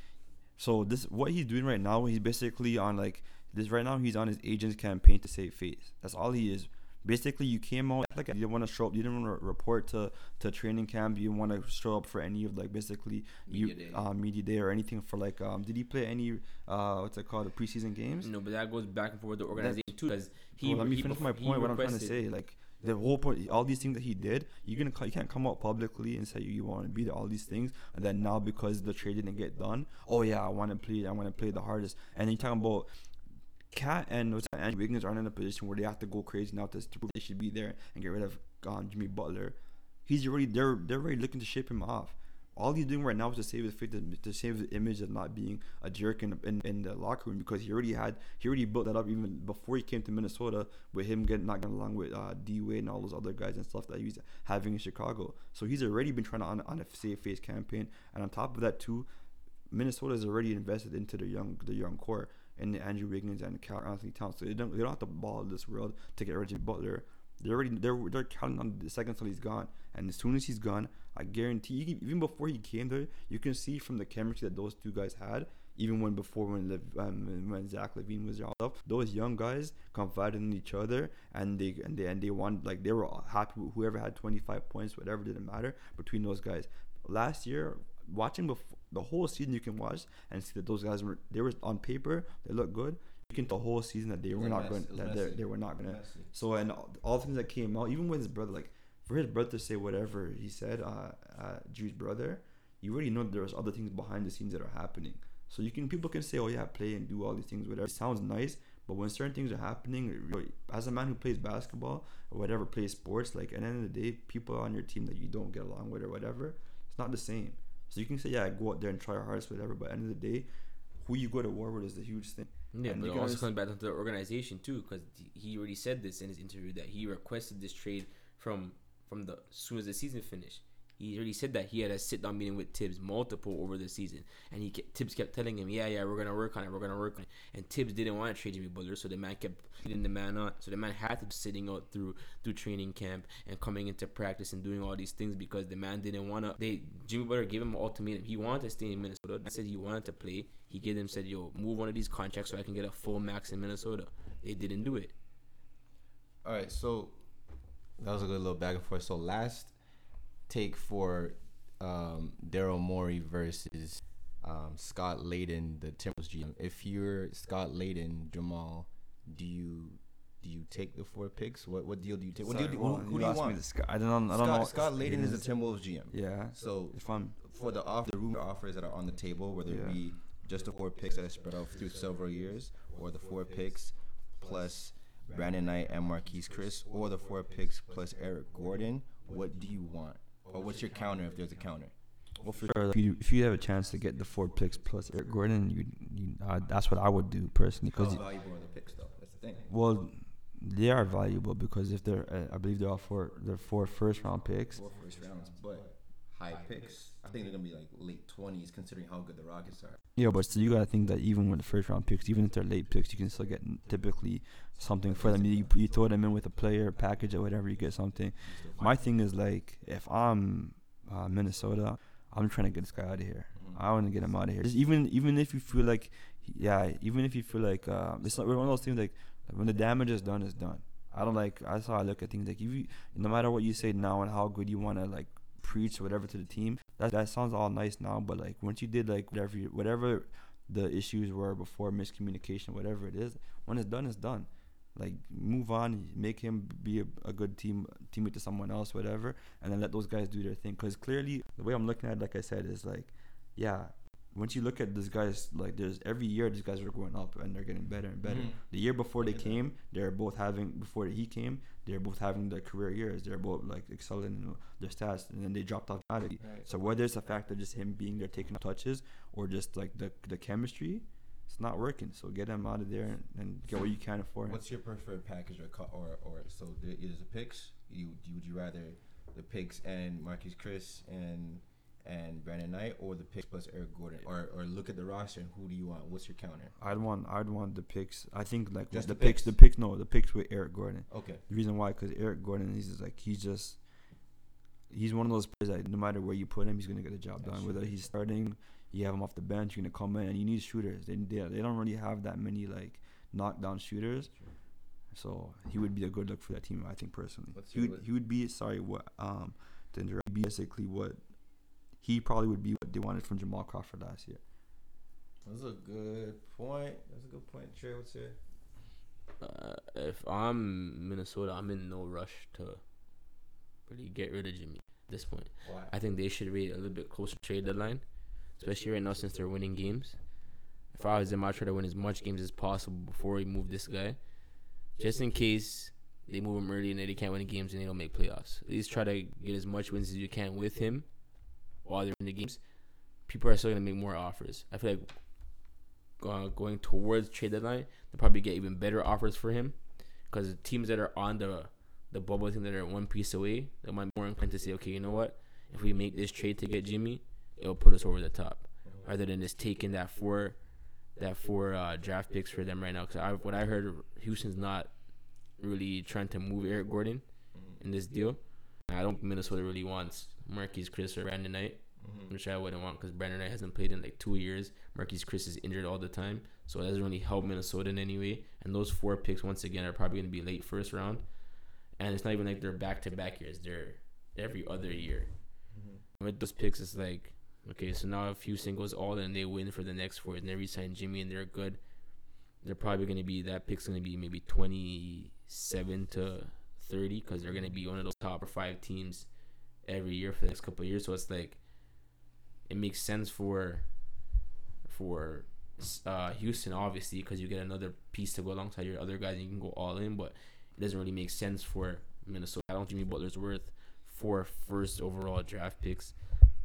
so this what he's doing right now, he's basically on like this right now. He's on his agent's campaign to save face. That's all he is. Basically, you came out like you didn't want to show up. You didn't want to report to to training camp. You didn't want to show up for any of like basically Media you day. uh, media day or anything for like um. Did he play any uh what's it called the preseason games? no? But that goes back and forth with the organization too, because he. Well, let me he finish my point. What I'm trying to say, like the whole point, all these things that he did, you gonna you can't come out publicly and say you want to be there, all these things, and then now because the trade didn't get done, oh yeah, I want to play, I want to play the hardest, and then you talking about. Cat and that, Andrew Wiggins aren't in a position where they have to go crazy now to, prove they should be there and get rid of um, Jimmy Butler. He's already they're they're already looking to ship him off. All he's doing right now is to save his face, to, save the image of not being a jerk in, in in the locker room because he already had he already built that up even before he came to Minnesota with him getting not getting along with uh, D Wade and all those other guys and stuff that he was having in Chicago. So he's already been trying to on, on a save face campaign, and on top of that too, Minnesota has already invested into the young the young core and the Andrew Wiggins and Karl Anthony Towns. So they don't they don't have to ball this world to get Jimmy Butler. They're already they're they're counting on the second until he's gone. And as soon as he's gone, I guarantee you, even before he came there, you can see from the chemistry that those two guys had. Even when before when Lev, um, when Zach LaVine was there, all stuff, those young guys confided in each other and they and they and they won like they were happy with whoever had 25 points, whatever didn't matter between those guys. Last year, watching before the whole season, you can watch and see that those guys were they were on paper they look good. You can the whole season that they were not going that they they were not gonna. So and all, all the things that came out, even with his brother, like for his brother to say whatever he said, uh, uh Drew's brother, you already know there's other things behind the scenes that are happening. So you can people can say, oh yeah, play and do all these things, whatever. It sounds nice, but when certain things are happening, really, as a man who plays basketball or whatever plays sports, like at the end of the day, people on your team that you don't get along with or whatever, it's not the same. So you can say, yeah, go out there and try your hardest, whatever. But at the end of the day, who you go to war with is the huge thing. Yeah, And but you it can also comes back to the organization too, because he already said this in his interview that he requested this trade from from the as soon as the season finished. He already said that he had a sit down meeting with Thibs multiple over the season, and he kept, Thibs kept telling him, "Yeah, yeah, we're gonna work on it, we're gonna work on it." And Thibs didn't want to trade Jimmy Butler, so the man kept leading the man on. So the man had to be sitting out through through training camp and coming into practice and doing all these things because the man didn't want to. They Jimmy Butler gave him an ultimatum. He wanted to stay in Minnesota. I said he wanted to play. He gave them said, "Yo, move one of these contracts so I can get a full max in Minnesota." They didn't do it. All right, so that was a good little back and forth. So last take for um, Daryl Morey versus um, Scott Layden, the Timberwolves GM. If you're Scott Layden, Jamaal, do you do you take the four picks? What what deal do you take? What Sorry, deal do, well, who, who you do you want? guy. I don't, I don't Scott, know. Scott Layden is Layden's- the Timberwolves GM. Yeah. So If I'm for the off the rumor offers that are on the table, whether Yeah. it be just the four picks that are spread out through several years, or the four picks plus Brandon Knight and Marquese Chriss, or the four picks plus Eric Gordon, what do you want? Or what's your counter if there's a counter? Well, for sure. If you, if you have a chance to get the four picks plus Eric Gordon, you, you uh, that's what I would do personally. How Because valuable are the picks though? That's the thing. well, they are valuable because if they're, uh, I believe they're all four, they're four first round picks. Four first rounds, but high picks. I think they're gonna be like late twenties, considering how good the Rockets are. Yeah, but still, you gotta think that even with the first round picks, even if they're late picks, you can still get typically something for them. You, you throw them in with a player package or whatever, you get something. My thing is like, if I'm uh, Minnesota, I'm trying to get this guy out of here. I want to get him out of here. Just even even if you feel like, yeah, even if you feel like uh, it's not one of those things like when the damage is done, it's done. I don't like. That's how I look at things. Like if you, no matter what you say now and how good you want to like preach whatever to the team, that that sounds all nice now. But like once you did like whatever you, whatever the issues were before miscommunication, whatever it is, when it's done, it's done. Like move on, make him be a, a good team teammate to someone else, whatever, and then let those guys do their thing. Because clearly, the way I'm looking at it, like I said, is like, yeah. Once you look at these guys, like there's every year these guys are going up and they're getting better and better. Mhm. The year before they came, they're both having before he came, they're both having their career years. They're both like excelling in their stats, and then they dropped off automatically. Right. So whether it's a fact of just him being there taking touches or just like the the chemistry, it's not working. So get him out of there and, and get what you can afford. What's your preferred package or co- or or so there is the picks? You would you rather the picks and Marquese Chriss and and Brandon Knight or the picks plus Eric Gordon or or look at the roster and who do you want? What's your counter? I'd want I'd want the picks. I think like Just the, the picks. picks? The picks. No, the picks with Eric Gordon. Okay. The reason why, because Eric Gordon, he's just like he's just he's one of those players that no matter where you put him, he's gonna get the job done. Whether he's starting, you have him off the bench, you're gonna come in, and you need shooters. They they, they don't really have that many like knockdown shooters. So he would be a good look for that team, I think personally. What's He would, he would be sorry what um to interrupt, basically what he probably would be what they wanted from Jamal Crawford last year. That's a good point. That's a good point. Trea, what's your? Uh, if I'm Minnesota, I'm in no rush to really get rid of Jimmy at this point. Why? I think they should wait a little bit closer to trade deadline, especially right now since they're winning games. If I was them, I'd try to win as much games as possible before we move this guy, just in case they move him early and they can't win the games and they don't make playoffs. At least try to get as much wins as you can with him while they're in the games. People are still gonna make more offers. I feel like uh, going towards trade deadline, they'll probably get even better offers for him because the teams that are on the the bubble team that are one piece away, they might be more inclined to say, okay, you know what? If we make this trade to get Jimmy, it'll put us over the top, rather than just taking that four that four uh, draft picks for them right now. Because what I heard, Houston's not really trying to move Eric Gordon in this deal. I don't think Minnesota really wants Marquese Chriss or Brandon Knight, mm-hmm. which I wouldn't want because Brandon Knight hasn't played in like two years. Marquese Chriss is injured all the time, so it doesn't really help Minnesota in any way. And those four picks, once again, are probably going to be late first round. And it's not even like they're back to back years; they're every other year. Mm-hmm. With those picks, it's like okay, so now if Houston goes all in, they win for the next four, and they resign Jimmy, and they're good. They're probably going to be that pick's going to be maybe twenty seven to thirty because they're going to be one of those top or five teams every year for the next couple of years. So it's like it makes sense for for uh, Houston obviously because you get another piece to go alongside your other guys and you can go all in, but it doesn't really make sense for Minnesota. I don't think Jimmy Butler's worth four first overall draft picks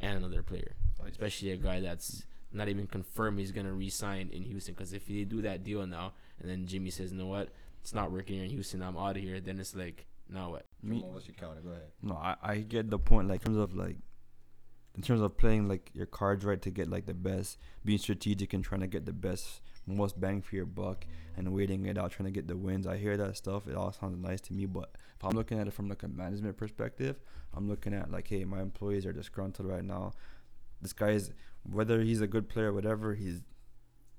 and another player, especially a guy that's not even confirmed he's gonna re-sign in Houston. Because if they do that deal now and then Jimmy says, "You know what? It's not working here in Houston. I'm out of here." Then it's like, now what? Me, Jamaal, what's your counter? Go ahead. No, I, I get the point. Like in terms of like, in terms of playing like your cards right to get like the best, being strategic and trying to get the best, most bang for your buck, and waiting it out, trying to get the wins. I hear that stuff. It all sounds nice to me. But if I'm looking at it from like a management perspective, I'm looking at like, hey, my employees are disgruntled right now. This guy is whether he's a good player, or whatever, he's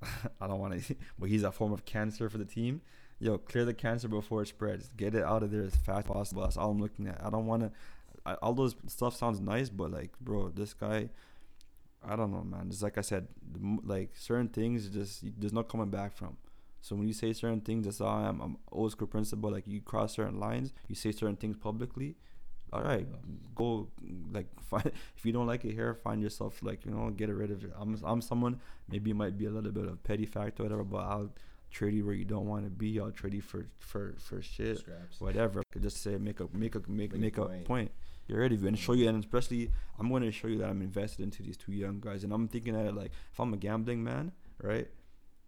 [LAUGHS] I don't want to, [LAUGHS] but he's a form of cancer for the team. Yo, clear the cancer before it spreads. Get it out of there as fast as possible. That's all I'm looking at. I don't want to. All those stuff sounds nice, but like, bro, this guy, I don't know, man. Just like I said, like certain things, just there's no coming back from. So when you say certain things, that's how I am. I'm old school principle. Like you cross certain lines, you say certain things publicly. All right, go like [LAUGHS] find. If you don't like it here, find yourself like you know get rid of it. I'm I'm someone maybe it might be a little bit of petty factor, or whatever. But I'll trade you where you don't want to be. I'll trade you for for for shit, Scraps. whatever. Could just say make a make a make Make make a a point. point. You're ready and show you, and especially I'm going to show you that I'm invested into these two young guys, and I'm thinking that like if I'm a gambling man, right?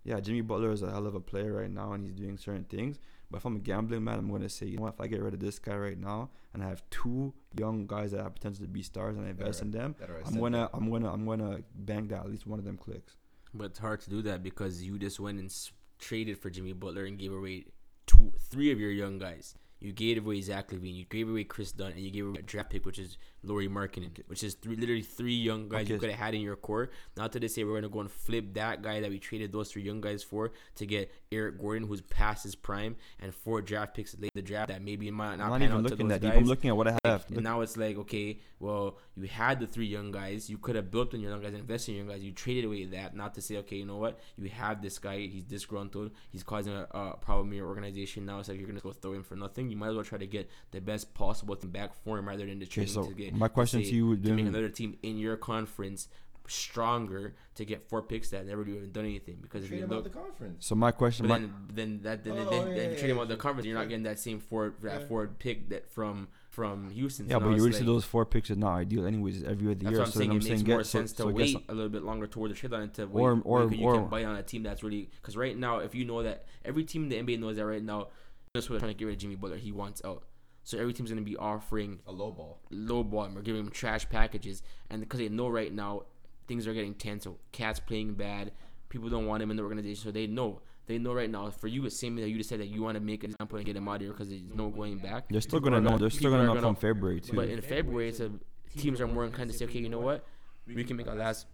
Yeah, Jimmy Butler is a hell of a player right now, and he's doing certain things. But if I'm a gambling man, I'm going to say, you know, what, if I get rid of this guy right now, and I have two young guys that have potential to be stars, and I invest are- in them, that are I'm gonna, I'm gonna, I'm gonna bank that at least one of them clicks. But it's hard to do that because you just went and s- traded for Jimmy Butler and gave away two, three of your young guys. You gave away Zach LaVine, you gave away Kris Dunn, and you gave away a draft pick, which is Lauri Markkanen, which is three, literally three young guys you could have had in your core. Not to say we're gonna go and flip that guy that we traded those three young guys for to get Eric Gordon, who's past his prime, and four draft picks late in the draft that maybe might not I'm not even to looking at deep. I'm looking at what I have. And now it's like, okay, well, you had the three young guys. You could have built on your young guys, invested in your young guys. You traded away that, not to say, okay, you know what? You have this guy. He's disgruntled. He's causing a, a problem in your organization. Now it's like you're gonna go throw him for nothing. You might as well try to get the best possible thing back for him rather than just Okay, trading so to get. My question say, to you would to make another team in your conference stronger to get four picks that never even done anything because if you him out look. the conference. So my question, my, then, then that then, Oh, then, yeah, then yeah, trade yeah, the conference, you're not getting that same Ford that Yeah. Ford pick that from from Houston. yeah, but you it's already said like- those four picks is not ideal, anyways. Every other that's year, what I'm so saying. It I'm makes saying more get so, sense to so wait a little bit longer toward the trade line to wait, Or- or, or- or, you or- can buy on a team that's really because right now, if you know that every team in the NBA knows that right now, that's what they're trying to get rid of Jimmy Butler. He wants out, so every team's gonna be offering A low ball. low ball him or giving them trash packages, and because they know right now things are getting tense. So Cat's playing bad. People don't want him in the organization, so they know. They know right now. For you, it's same that you just said that you want to make an example and get him out of here because there's no going back. They're still People gonna are know. They're still gonna know come February too. But in February, it's a, teams are more inclined to say, okay, you know what, we can make a last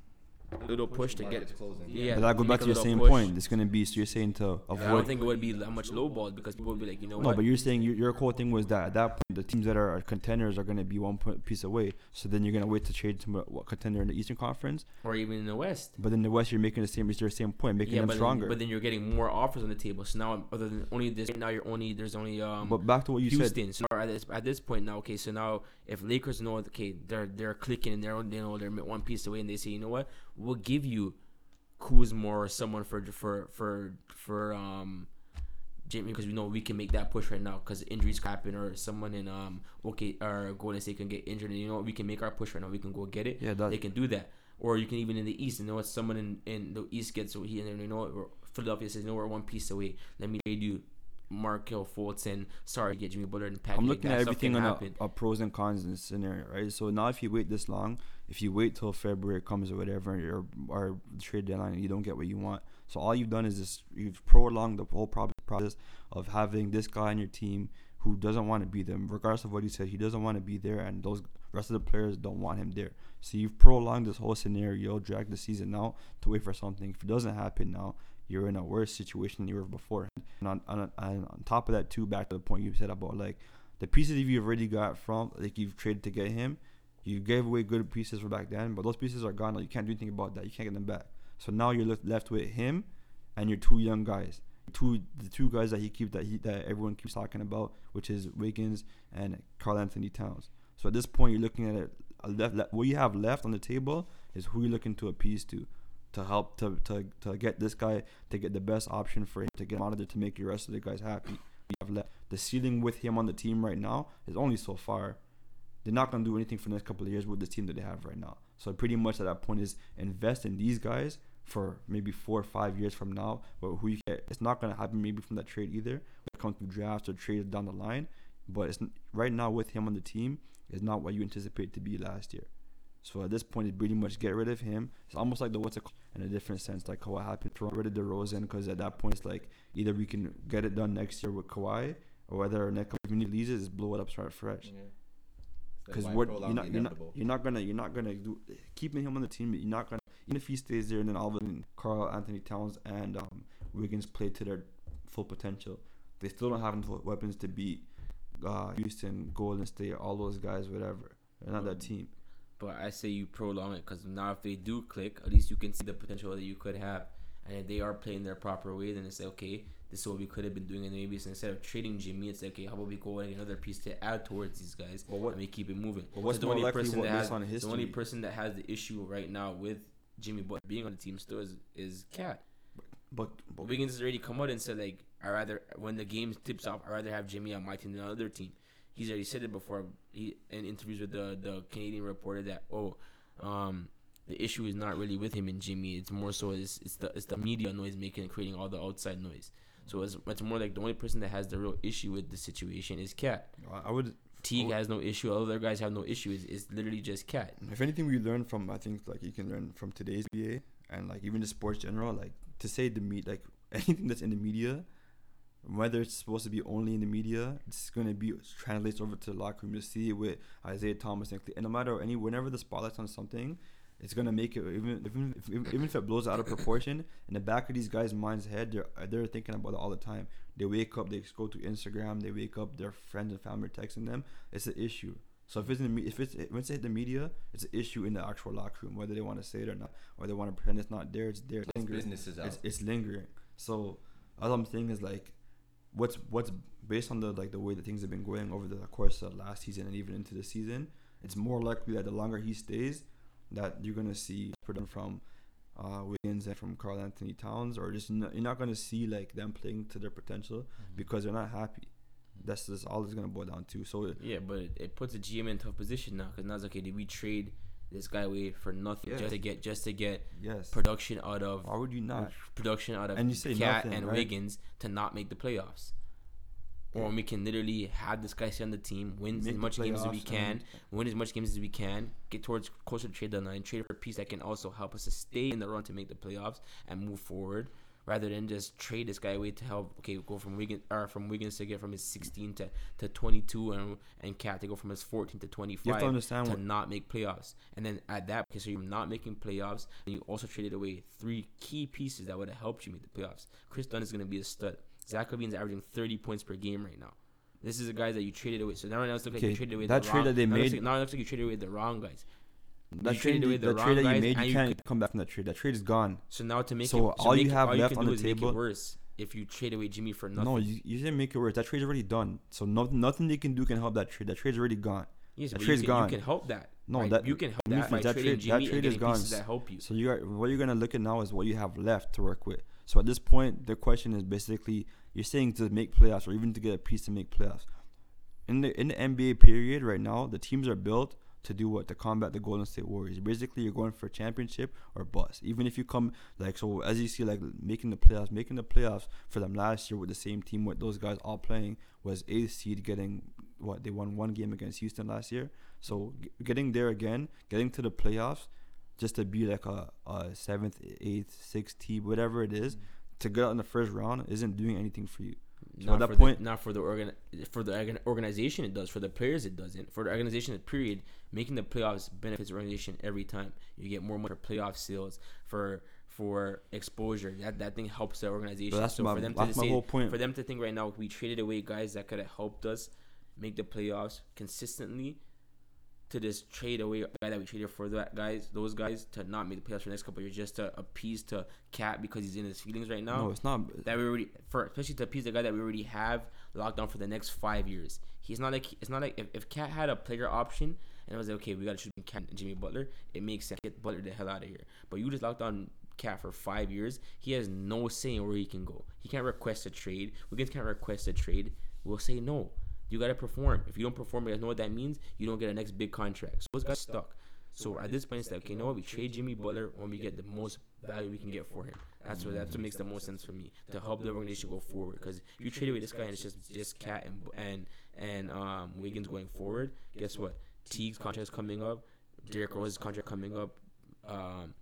little push to get. Market's closing. Yeah, but that goes make back to your same push. point. It's gonna be so you're saying to avoid. I don't think it would be that much low ball because people would be like, you know No, what? but you're saying your, your whole thing was that at that point the teams that are contenders are gonna be one point piece away. So then you're gonna wait to trade to a what, contender in the Eastern Conference. or even in the West. But in the West, you're making the same. It's your same point, making Yeah, them but stronger. then, but then you're getting more offers on the table. So now, other than only this, now you're only there's only um. But back to what you said. So at this, at this point now, okay, so now if Lakers know, okay, they're they're clicking and they're they know they're one piece away, and they say, you know what, we'll give you Kuzma or someone for for for for um Jimmy because we know we can make that push right now because injuries happen or someone in um okay or Golden State can get injured and you know what? We can make our push right now. We can go get it. Yeah, that- they can do that. Or you can even in the East you know what? Someone in, in the East gets so he and you know what? Philadelphia says you know we're one piece away. Let me trade you Markelle Fultz and sorry get Jimmy Butler and package I'm looking at everything on happen. a, a pros and cons in this scenario, right? So now, if you wait this long, if you wait till February comes or whatever, or, or trade deadline, and you don't get what you want, so all you've done is just you've prolonged the whole process of having this guy on your team who doesn't want to be there, regardless of what he said, he doesn't want to be there, and those rest of the players don't want him there. So you've prolonged this whole scenario, dragged the season out to wait for something. If it doesn't happen now, you're in a worse situation than you were before. And on, on, on, top of that, too, back to the point you said about like the pieces that you've already got from like you've traded to get him, you gave away good pieces from back then, but those pieces are gone. Like, you can't do anything about that. You can't get them back. So now you're left left with him and your two young guys, two the two guys that he keeps that he that everyone keeps talking about, which is Wiggins and Karl Anthony Towns. So at this point, you're looking at it. uh, Left, left, what you have left on the table is who you're looking to appease to, to help to, to, to get this guy to get the best option for him to get him out of there to make the rest of the guys happy. The ceiling with him on the team right now is only so far. They're not gonna do anything for the next couple of years with the team that they have right now. So pretty much at that point is invest in these guys for maybe four or five years from now. But who you get, it's not gonna happen maybe from that trade either. When it comes to drafts or trades down the line, but it's right now with him on the team is not what you anticipate to be last year. So at this point, it's pretty much get rid of him. It's almost like the what's it called in a different sense, like what happened to rid of DeRozan, because at that point it's like either we can get it done next year with Kawhi, or whether we need to just blow it up, start fresh. Because what you're not you're not you're not gonna you're not gonna do keeping him on the team. But you're not gonna even if he stays there and then all of a sudden Karl Anthony Towns and um, Wiggins play to their full potential. They still don't have enough weapons to beat uh, Houston, Golden State, all those guys, whatever. They're not that team. But I say you prolong it because now if they do click, at least you can see the potential that you could have. and if they are playing their proper way, then it's like okay, this is what we could have been doing, and maybe so instead of trading Jimmy, it's like okay, how about we go and get another piece to add towards these guys, Well, what- and we keep it moving. well, what's So the only person that has on the only person that has the issue right now with Jimmy Butler being on the team still is is Cat. But, but Wiggins has already come out and said like I rather when the game tips off, I rather have Jimmy on my team than another team. He's already said it before. He in interviews with the the Canadian reporter that oh, um, the issue is not really with him and Jimmy. It's more so it's, it's the it's the media noise making and creating all the outside noise. So it's, it's more like the only person that has the real issue with the situation is Cat. I would. Teague has no issue. Other guys have no issue. It's, it's literally just Cat. If anything, we learn from I think like you can learn from today's NBA and like even the sports general. Like to say the meat like [LAUGHS] anything that's in the media, whether it's supposed to be only in the media, it's gonna be translates over to the locker room. You see it with Isaiah Thomas and, and no matter any whenever the spotlight's on something, it's gonna make it even even if, even if it blows out of proportion. In the back of these guys' minds' head, they're they're thinking about it all the time. They wake up, they go to Instagram, they wake up, their friends and family are texting them. It's an issue. So if it's in the me- if it's if it's in the media, it's an issue in the actual locker room, whether they want to say it or not, or they want to pretend it's not there. It's there. It's It's lingering. business is out. It's, it's lingering. So all I'm saying is like, what's what's based on the like the way that things have been going over the course of last season and even into the season, it's more likely that the longer he stays, that you're gonna see production from uh, Wiggins and from Karl Anthony Towns, or just n- you're not gonna see like them playing to their potential because they're not happy. That's just all it's gonna boil down to. So Yeah, but it, it puts a GM in a tough position now because now it's okay. Did we trade this guy away for nothing Yeah. just to get just to get yes, production out of why would you not? production out of And you say Cat and right? Wiggins to not make the playoffs? Or we can literally have this guy stay on the team, win Make as much games as we can, win as much games as we can, get towards closer to trade deadline, trade for a piece that can also help us to stay in the run to make the playoffs and move forward, rather than just trade this guy away to help. Okay, go from Wiggins or from Wiggins to get from his 16 to, to 22, and and Cat to go from his 14 to 25 You have to understand to what- not make playoffs. And then at that, okay, so you're not making playoffs, and you also traded away three key pieces that would have helped you make the playoffs. Kris Dunn is going to be a stud. Zach LaVine's averaging 30 points per game right now. This is the guys that you traded away. So now right now it's looking like you traded away that the trade wrong, that they now it looks made- like- now it looks like you traded away the wrong guys. That You trade, away the the trade that you made, you you can't could- come back from that trade. That trade is gone. So now to make So it, all make you have all left can on do the table- it worse if you trade away Jimmy for nothing. No, you, you didn't make it worse. That trade's already done. So no, nothing they can do can help that trade. That trade's already gone. yes, that trade's you can, gone. You can help that. No, that- you can help that by. That trading trade- that trade is gone. that help you. So you are what you're gonna look at now is what you have left to work with. So at this point, the question is basically you're saying to make playoffs or even to get a piece to make playoffs. In the in the NBA period right now, the teams are built to do what to combat the Golden State Warriors. Basically, you're going for a championship or bust. Even if you come like so, as you see, like making the playoffs, making the playoffs for them last year with the same team with those guys all playing was eighth seed, getting what they won one game against Houston last year. So g- getting there again, getting to the playoffs, just to be like a, a seventh, eighth, sixth team, whatever it is, mm. to get out in the first round isn't doing anything for you. So not at that for point- the, not for the organ for the organization it does for the players it doesn't. For the organization period making the playoffs benefits the organization every time. You get more money for playoff sales for for exposure. That that thing helps the organization. That's so my- for them to say, whole point. for them to think right now we traded away guys that could have helped us make the playoffs consistently to just trade away guy that we traded for that guys those guys to not make the playoffs for the next couple years just to appease to Cat because he's in his feelings right now No, it's not. that we already for especially to appease the guy that we already have locked down for the next five years. He's not like it's not like if, if Cat had a player option and it was like okay we gotta shoot Cat and Jimmy Butler, it makes sense get Butler the hell out of here. But you just locked on Cat for five years. He has no say where he can go. He can't request a trade. Wiggins can't request a trade. We'll say no. You gotta perform. If you don't perform, you guys know what that means. You don't get a next big contract. So those guys stuck. So at this point, it's like, okay, you know what? We trade Jimmy Butler when we get the most value we can get for him. That's what that's what makes the most sense for me to help the organization go forward. Because if you trade away this guy and it's just just Cat and and and um, Wiggins going forward, guess what? Teague's contract is coming up. Derrick Rose's contract coming up. Um,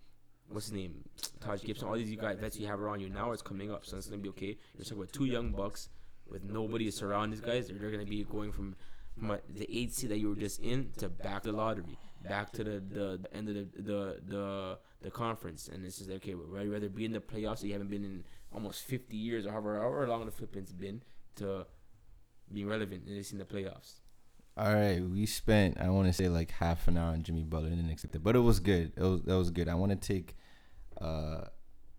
what's his name? Taj Gibson. All these guys vets you have around you now is coming up, so it's gonna be okay. You're talking about two young bucks with nobody to surround these guys. They're, they're gonna be going from the eight seed that you were just in to back the lottery, back to the, the, the end of the the the the conference, and it's just okay, would rather be in the playoffs that you haven't been in almost 50 years or however, however long the flipping's been to being relevant and it's in the playoffs. All right, we spent I want to say like half an hour on Jimmy Butler and expect it, but it was good. It was that was good. I want to take uh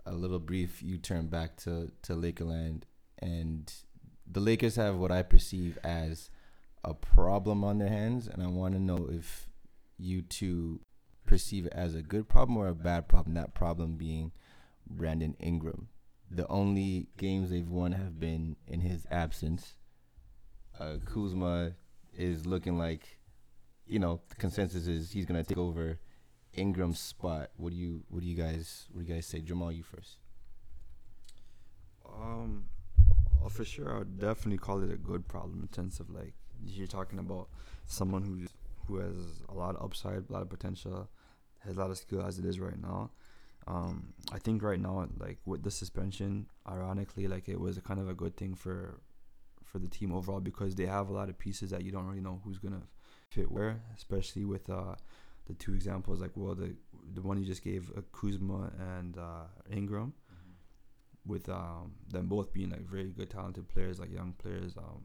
a little brief U-turn back to to Lakerland, and the Lakers have what I perceive as a problem on their hands, and I want to know if you two perceive it as a good problem or a bad problem. That problem being Brandon Ingram. The only games they've won have been in his absence. Uh, Kuzma is looking like, you know, the consensus is he's gonna take over Ingram's spot. What do you What do you guys What do you guys say? Jamaal, you first. Um, well, for sure, I would definitely call it a good problem in terms of like you're talking about someone who's who has a lot of upside, a lot of potential, has a lot of skill as it is right now. Um, I think right now, like with the suspension, ironically, like it was a kind of a good thing for for the team overall because they have a lot of pieces that you don't really know who's gonna fit where, especially with uh, the two examples like well the the one you just gave uh, Kuzma and uh, Ingram with um, them both being like very good, talented players, like young players um,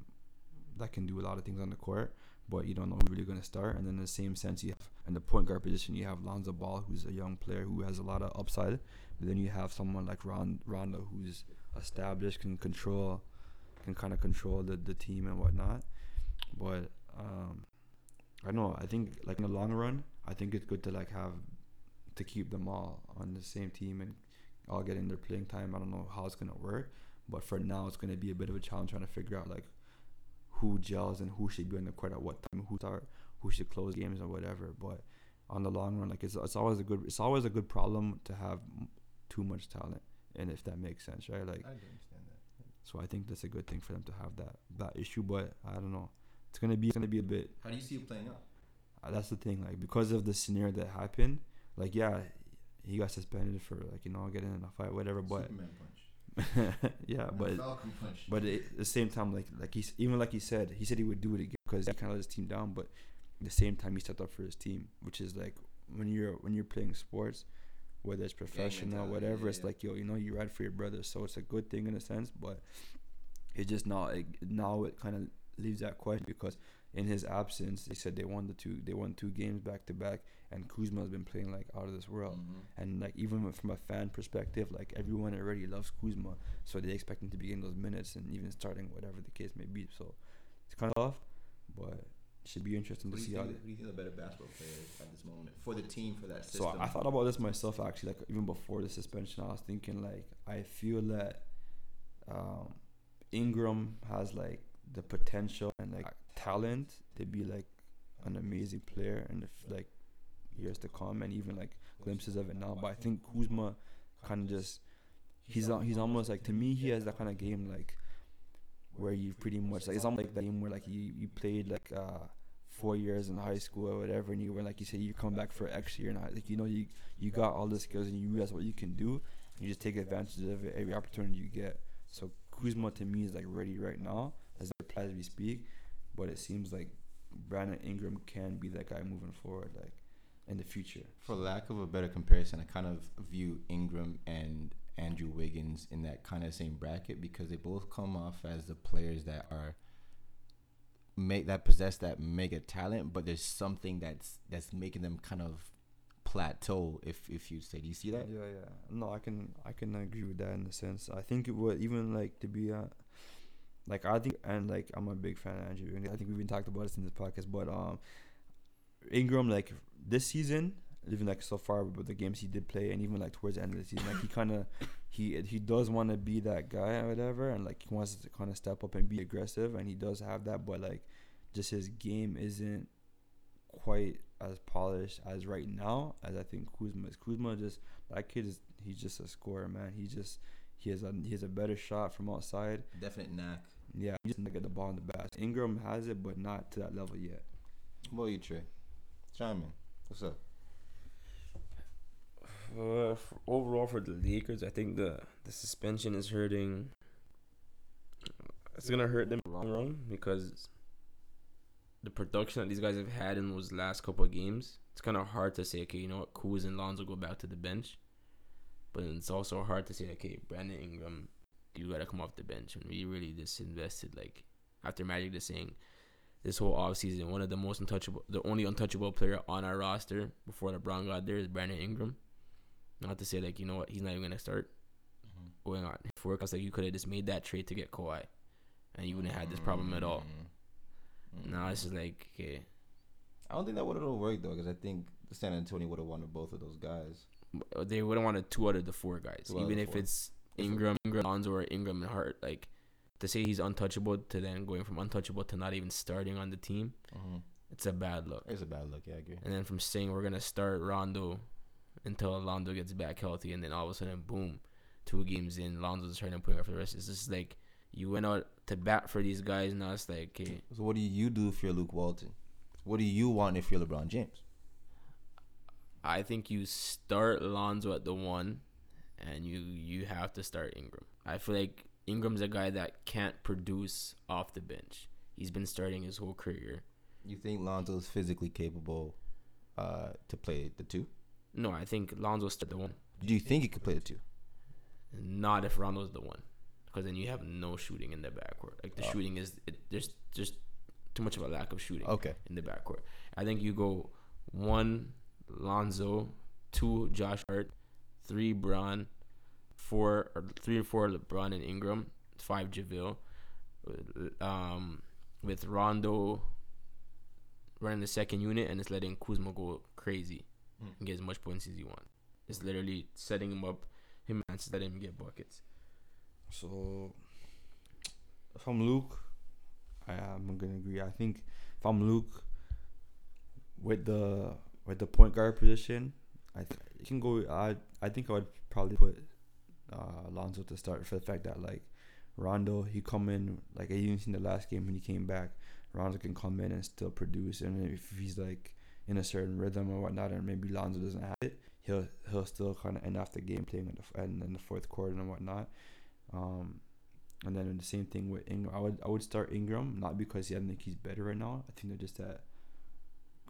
that can do a lot of things on the court, but you don't know who's really going to start. And then in the same sense, you have in the point guard position, you have Lonzo Ball, who's a young player who has a lot of upside. But then you have someone like Ron, Rondo, who's established, can control, can kind of control the, the team and whatnot. But um, I know. I think like in the long run, I think it's good to like have to keep them all on the same team and all getting their playing time. I don't know how it's gonna work, but for now, it's gonna be a bit of a challenge trying to figure out like who gels and who should be on the court at what time, who start, who should close games or whatever. But on the long run, like it's it's always a good it's always a good problem to have too much talent, and if that makes sense, right? Like I do understand that. so, I think that's a good thing for them to have that that issue. But I don't know, it's gonna be it's gonna be a bit How do you see it playing out? uh, that's the thing. Like because of the scenario that happened, like yeah, he got suspended for like you know getting in a fight, whatever. But [LAUGHS] yeah, but but it, at the same time, like like he's even like he said, he said he would do it again because he kind of let his team down. But at the same time, he stepped up for his team, which is like when you're when you're playing sports, whether it's professional, whatever. yeah, it's yeah. like yo, you know, you ride for your brother, so it's a good thing in a sense. But it just now it, now it kind of leaves that question because in his absence, they said they won the two they won two games back to back, and Kuzma has been playing like out of this world. Mhm. And like even from a fan perspective, like everyone already loves Kuzma, so they expect him to be those minutes and even starting whatever the case may be. So it's kind of off, but it should be interesting to see how. who do you think the better basketball player is at this moment for the team for that system? So? I thought about this myself actually. Like even before the suspension, I was thinking like I feel that um, Ingram has like the potential and like talent to be like an amazing player and if like years to come and even like glimpses of it now. But I think Kuzma kind of just he's he's almost like to me he has that kind of game like where you pretty much like it's almost like that game where like you you played like uh four years in high school or whatever and you were like you said you come back for X year and I- like you know you you got all the skills and you realize what you can do and you just take advantage of it, every opportunity you get. So Kuzma to me is like ready right now as as we speak, but it seems like Brandon Ingram can be that guy moving forward like in the future. For lack of a better comparison, I kind of view Ingram and Andrew Wiggins in that kind of same bracket because they both come off as the players that are make that possess that mega talent, but there's something that's that's making them kind of plateau. If if you say, do you see that? Yeah, yeah. No, I can I can agree with that in a sense. I think it would even like to be a like I think and like I'm a big fan of Andrew. I think we've been talked about this in this podcast, but um Ingram like this season, even like so far with the games he did play, and even like towards the end of the season, like he kind of he he does want to be that guy or whatever, and like he wants to kind of step up and be aggressive, and he does have that, but like just his game isn't quite as polished as right now as I think Kuzma is. Kuzma just that kid is he's just a scorer, man. He just he has a he has a better shot from outside. Definite knack. Yeah, he just get the ball in the basket. Ingram has it, but not to that level yet. What about you, Trea? Chime in. What's up? Uh, for overall for the Lakers, I think the the suspension is hurting. It's gonna hurt them long run because the production that these guys have had in those last couple of games, it's kind of hard to say, okay, you know what, Kuz and Lonzo go back to the bench, but it's also hard to say, okay, Brandon Ingram, you gotta come off the bench, and we really just invested like after Magic just saying this whole offseason, one of the most untouchable, the only untouchable player on our roster before LeBron got there is Brandon Ingram. Not to say like you know what he's not even gonna start, going on forecast. Like you could have just made that trade to get Kawhi, and you wouldn't have had this problem at all. Mm. Now it's just like okay, I don't think that would have worked though, because I think San Antonio would have wanted both of those guys. they wouldn't want to two out of the four guys, Two even if four. it's Ingram, Ingram, Lonzo, or Ingram and Hart. Like to say he's untouchable to then going from untouchable to not even starting on the team, Mm-hmm. it's a bad look. It's a bad look. Yeah, I agree. And then from saying we're gonna start Rondo until Rondo gets back healthy, and then all of a sudden, boom, two games in, Lonzo's trying to put out for the rest. It's just like you went out to bat for these guys. And now it's like, okay, So what do you do if you're Luke Walton? What do you want if you're LeBron James? I think you start Lonzo at the one, and you you have to start Ingram. I feel like Ingram's a guy that can't produce off the bench. He's been starting his whole career. You think Lonzo's physically capable uh, to play the two? No, I think Lonzo's the one. Do you think he could play the two? Not if Rondo's the one, because then you have no shooting in the backcourt. Like the Oh. shooting is it, there's just too much of a lack of shooting Okay. in the backcourt. I think you go one Lonzo, two Josh Hart, three Braun, four or three or four LeBron and Ingram, five JaVale, um, with Rondo running the second unit and it's letting Kuzma go crazy Hmm. and get as much points as he wants. It's literally setting him up, him and letting him get buckets. So, if I'm Luke, I am gonna agree. I think if I'm Luke, with the with the point guard position, I th- you can go. I I think I would probably put uh, to start for the fact that like Rondo, he come in like I even seen the last game when he came back. Rondo can come in and still produce, and if he's like in a certain rhythm or whatnot, and maybe Lonzo doesn't have it, he'll he'll still kind of end off the game playing in the and in the fourth quarter and whatnot. Um, and then the same thing with Ingram. I would I would start Ingram not because I think he's better right now. I think they're just that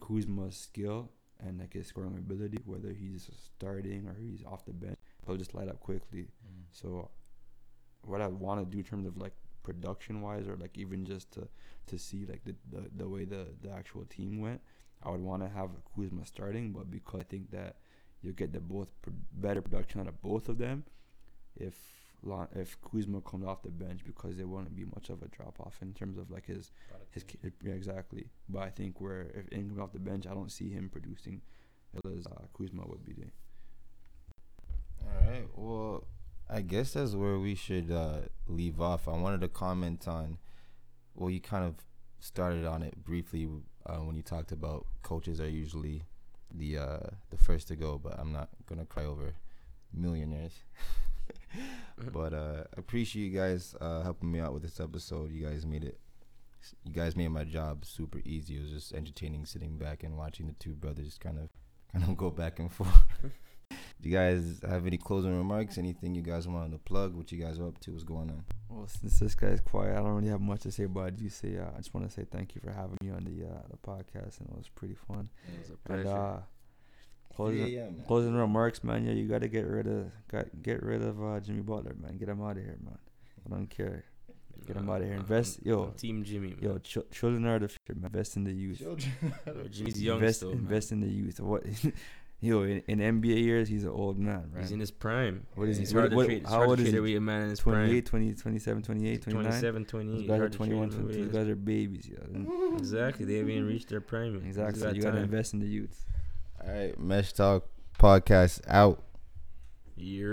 Kuzma's skill and like his scoring ability, whether he's starting or he's off the bench, he'll just light up quickly. So, what I want to do in terms of like production wise, or like even just to to see like the the, the way the the actual team went, I would want to have Kuzma starting, but because I think that you'll get the both pro- better production out of both of them, if if Kuzma comes off the bench because there won't be much of a drop off in terms of like his his ki- yeah exactly. But I think where if Ingram off the bench, I don't see him producing as uh, Kuzma would be doing. All right. Well, I guess that's where we should uh, leave off. I wanted to comment on. Well, you kind of started on it briefly uh, when you talked about coaches are usually the uh, the first to go, but I'm not gonna cry over millionaires. [LAUGHS] [LAUGHS] but uh, appreciate you guys uh, helping me out with this episode. You guys made it. You guys made my job super easy. It was just entertaining sitting back and watching the two brothers kind of kind of go back and forth. [LAUGHS] Do you guys have any closing remarks? Anything you guys want to plug? What you guys are up to? What's going on? Well, since this guy's quiet, I don't really have much to say. But I do say uh, I just want to say thank you for having me on the uh, the podcast, and it was pretty fun. It was a And pleasure. uh, closing, 3 a.m., man. closing remarks, man. Yeah, you gotta get rid of got get rid of uh, Jimmy Butler, man. Get him out of here, man. I don't care. Get him Uh, out of here. uh, Invest, yo, Team Jimmy. Man. yo. Ch- children are the future, man. Invest in the youth. Yo, Jimmy's young invest, still. man. invest in the youth. What, [LAUGHS] yo, in, in NBA years, he's an old man, right? He's in his prime. What is he? It's What- hard to what- trade. It's how hard old to is trade he? away a man in his prime. 20, 27, 28, 29. 27, Those 28. guys are hard to trade 21, him away. 22. Those guys are babies. Yeah. [LAUGHS] Exactly. They haven't even reached their prime. Exactly. got You gotta invest in the youth. All right, Mesh Talk podcast out. Year.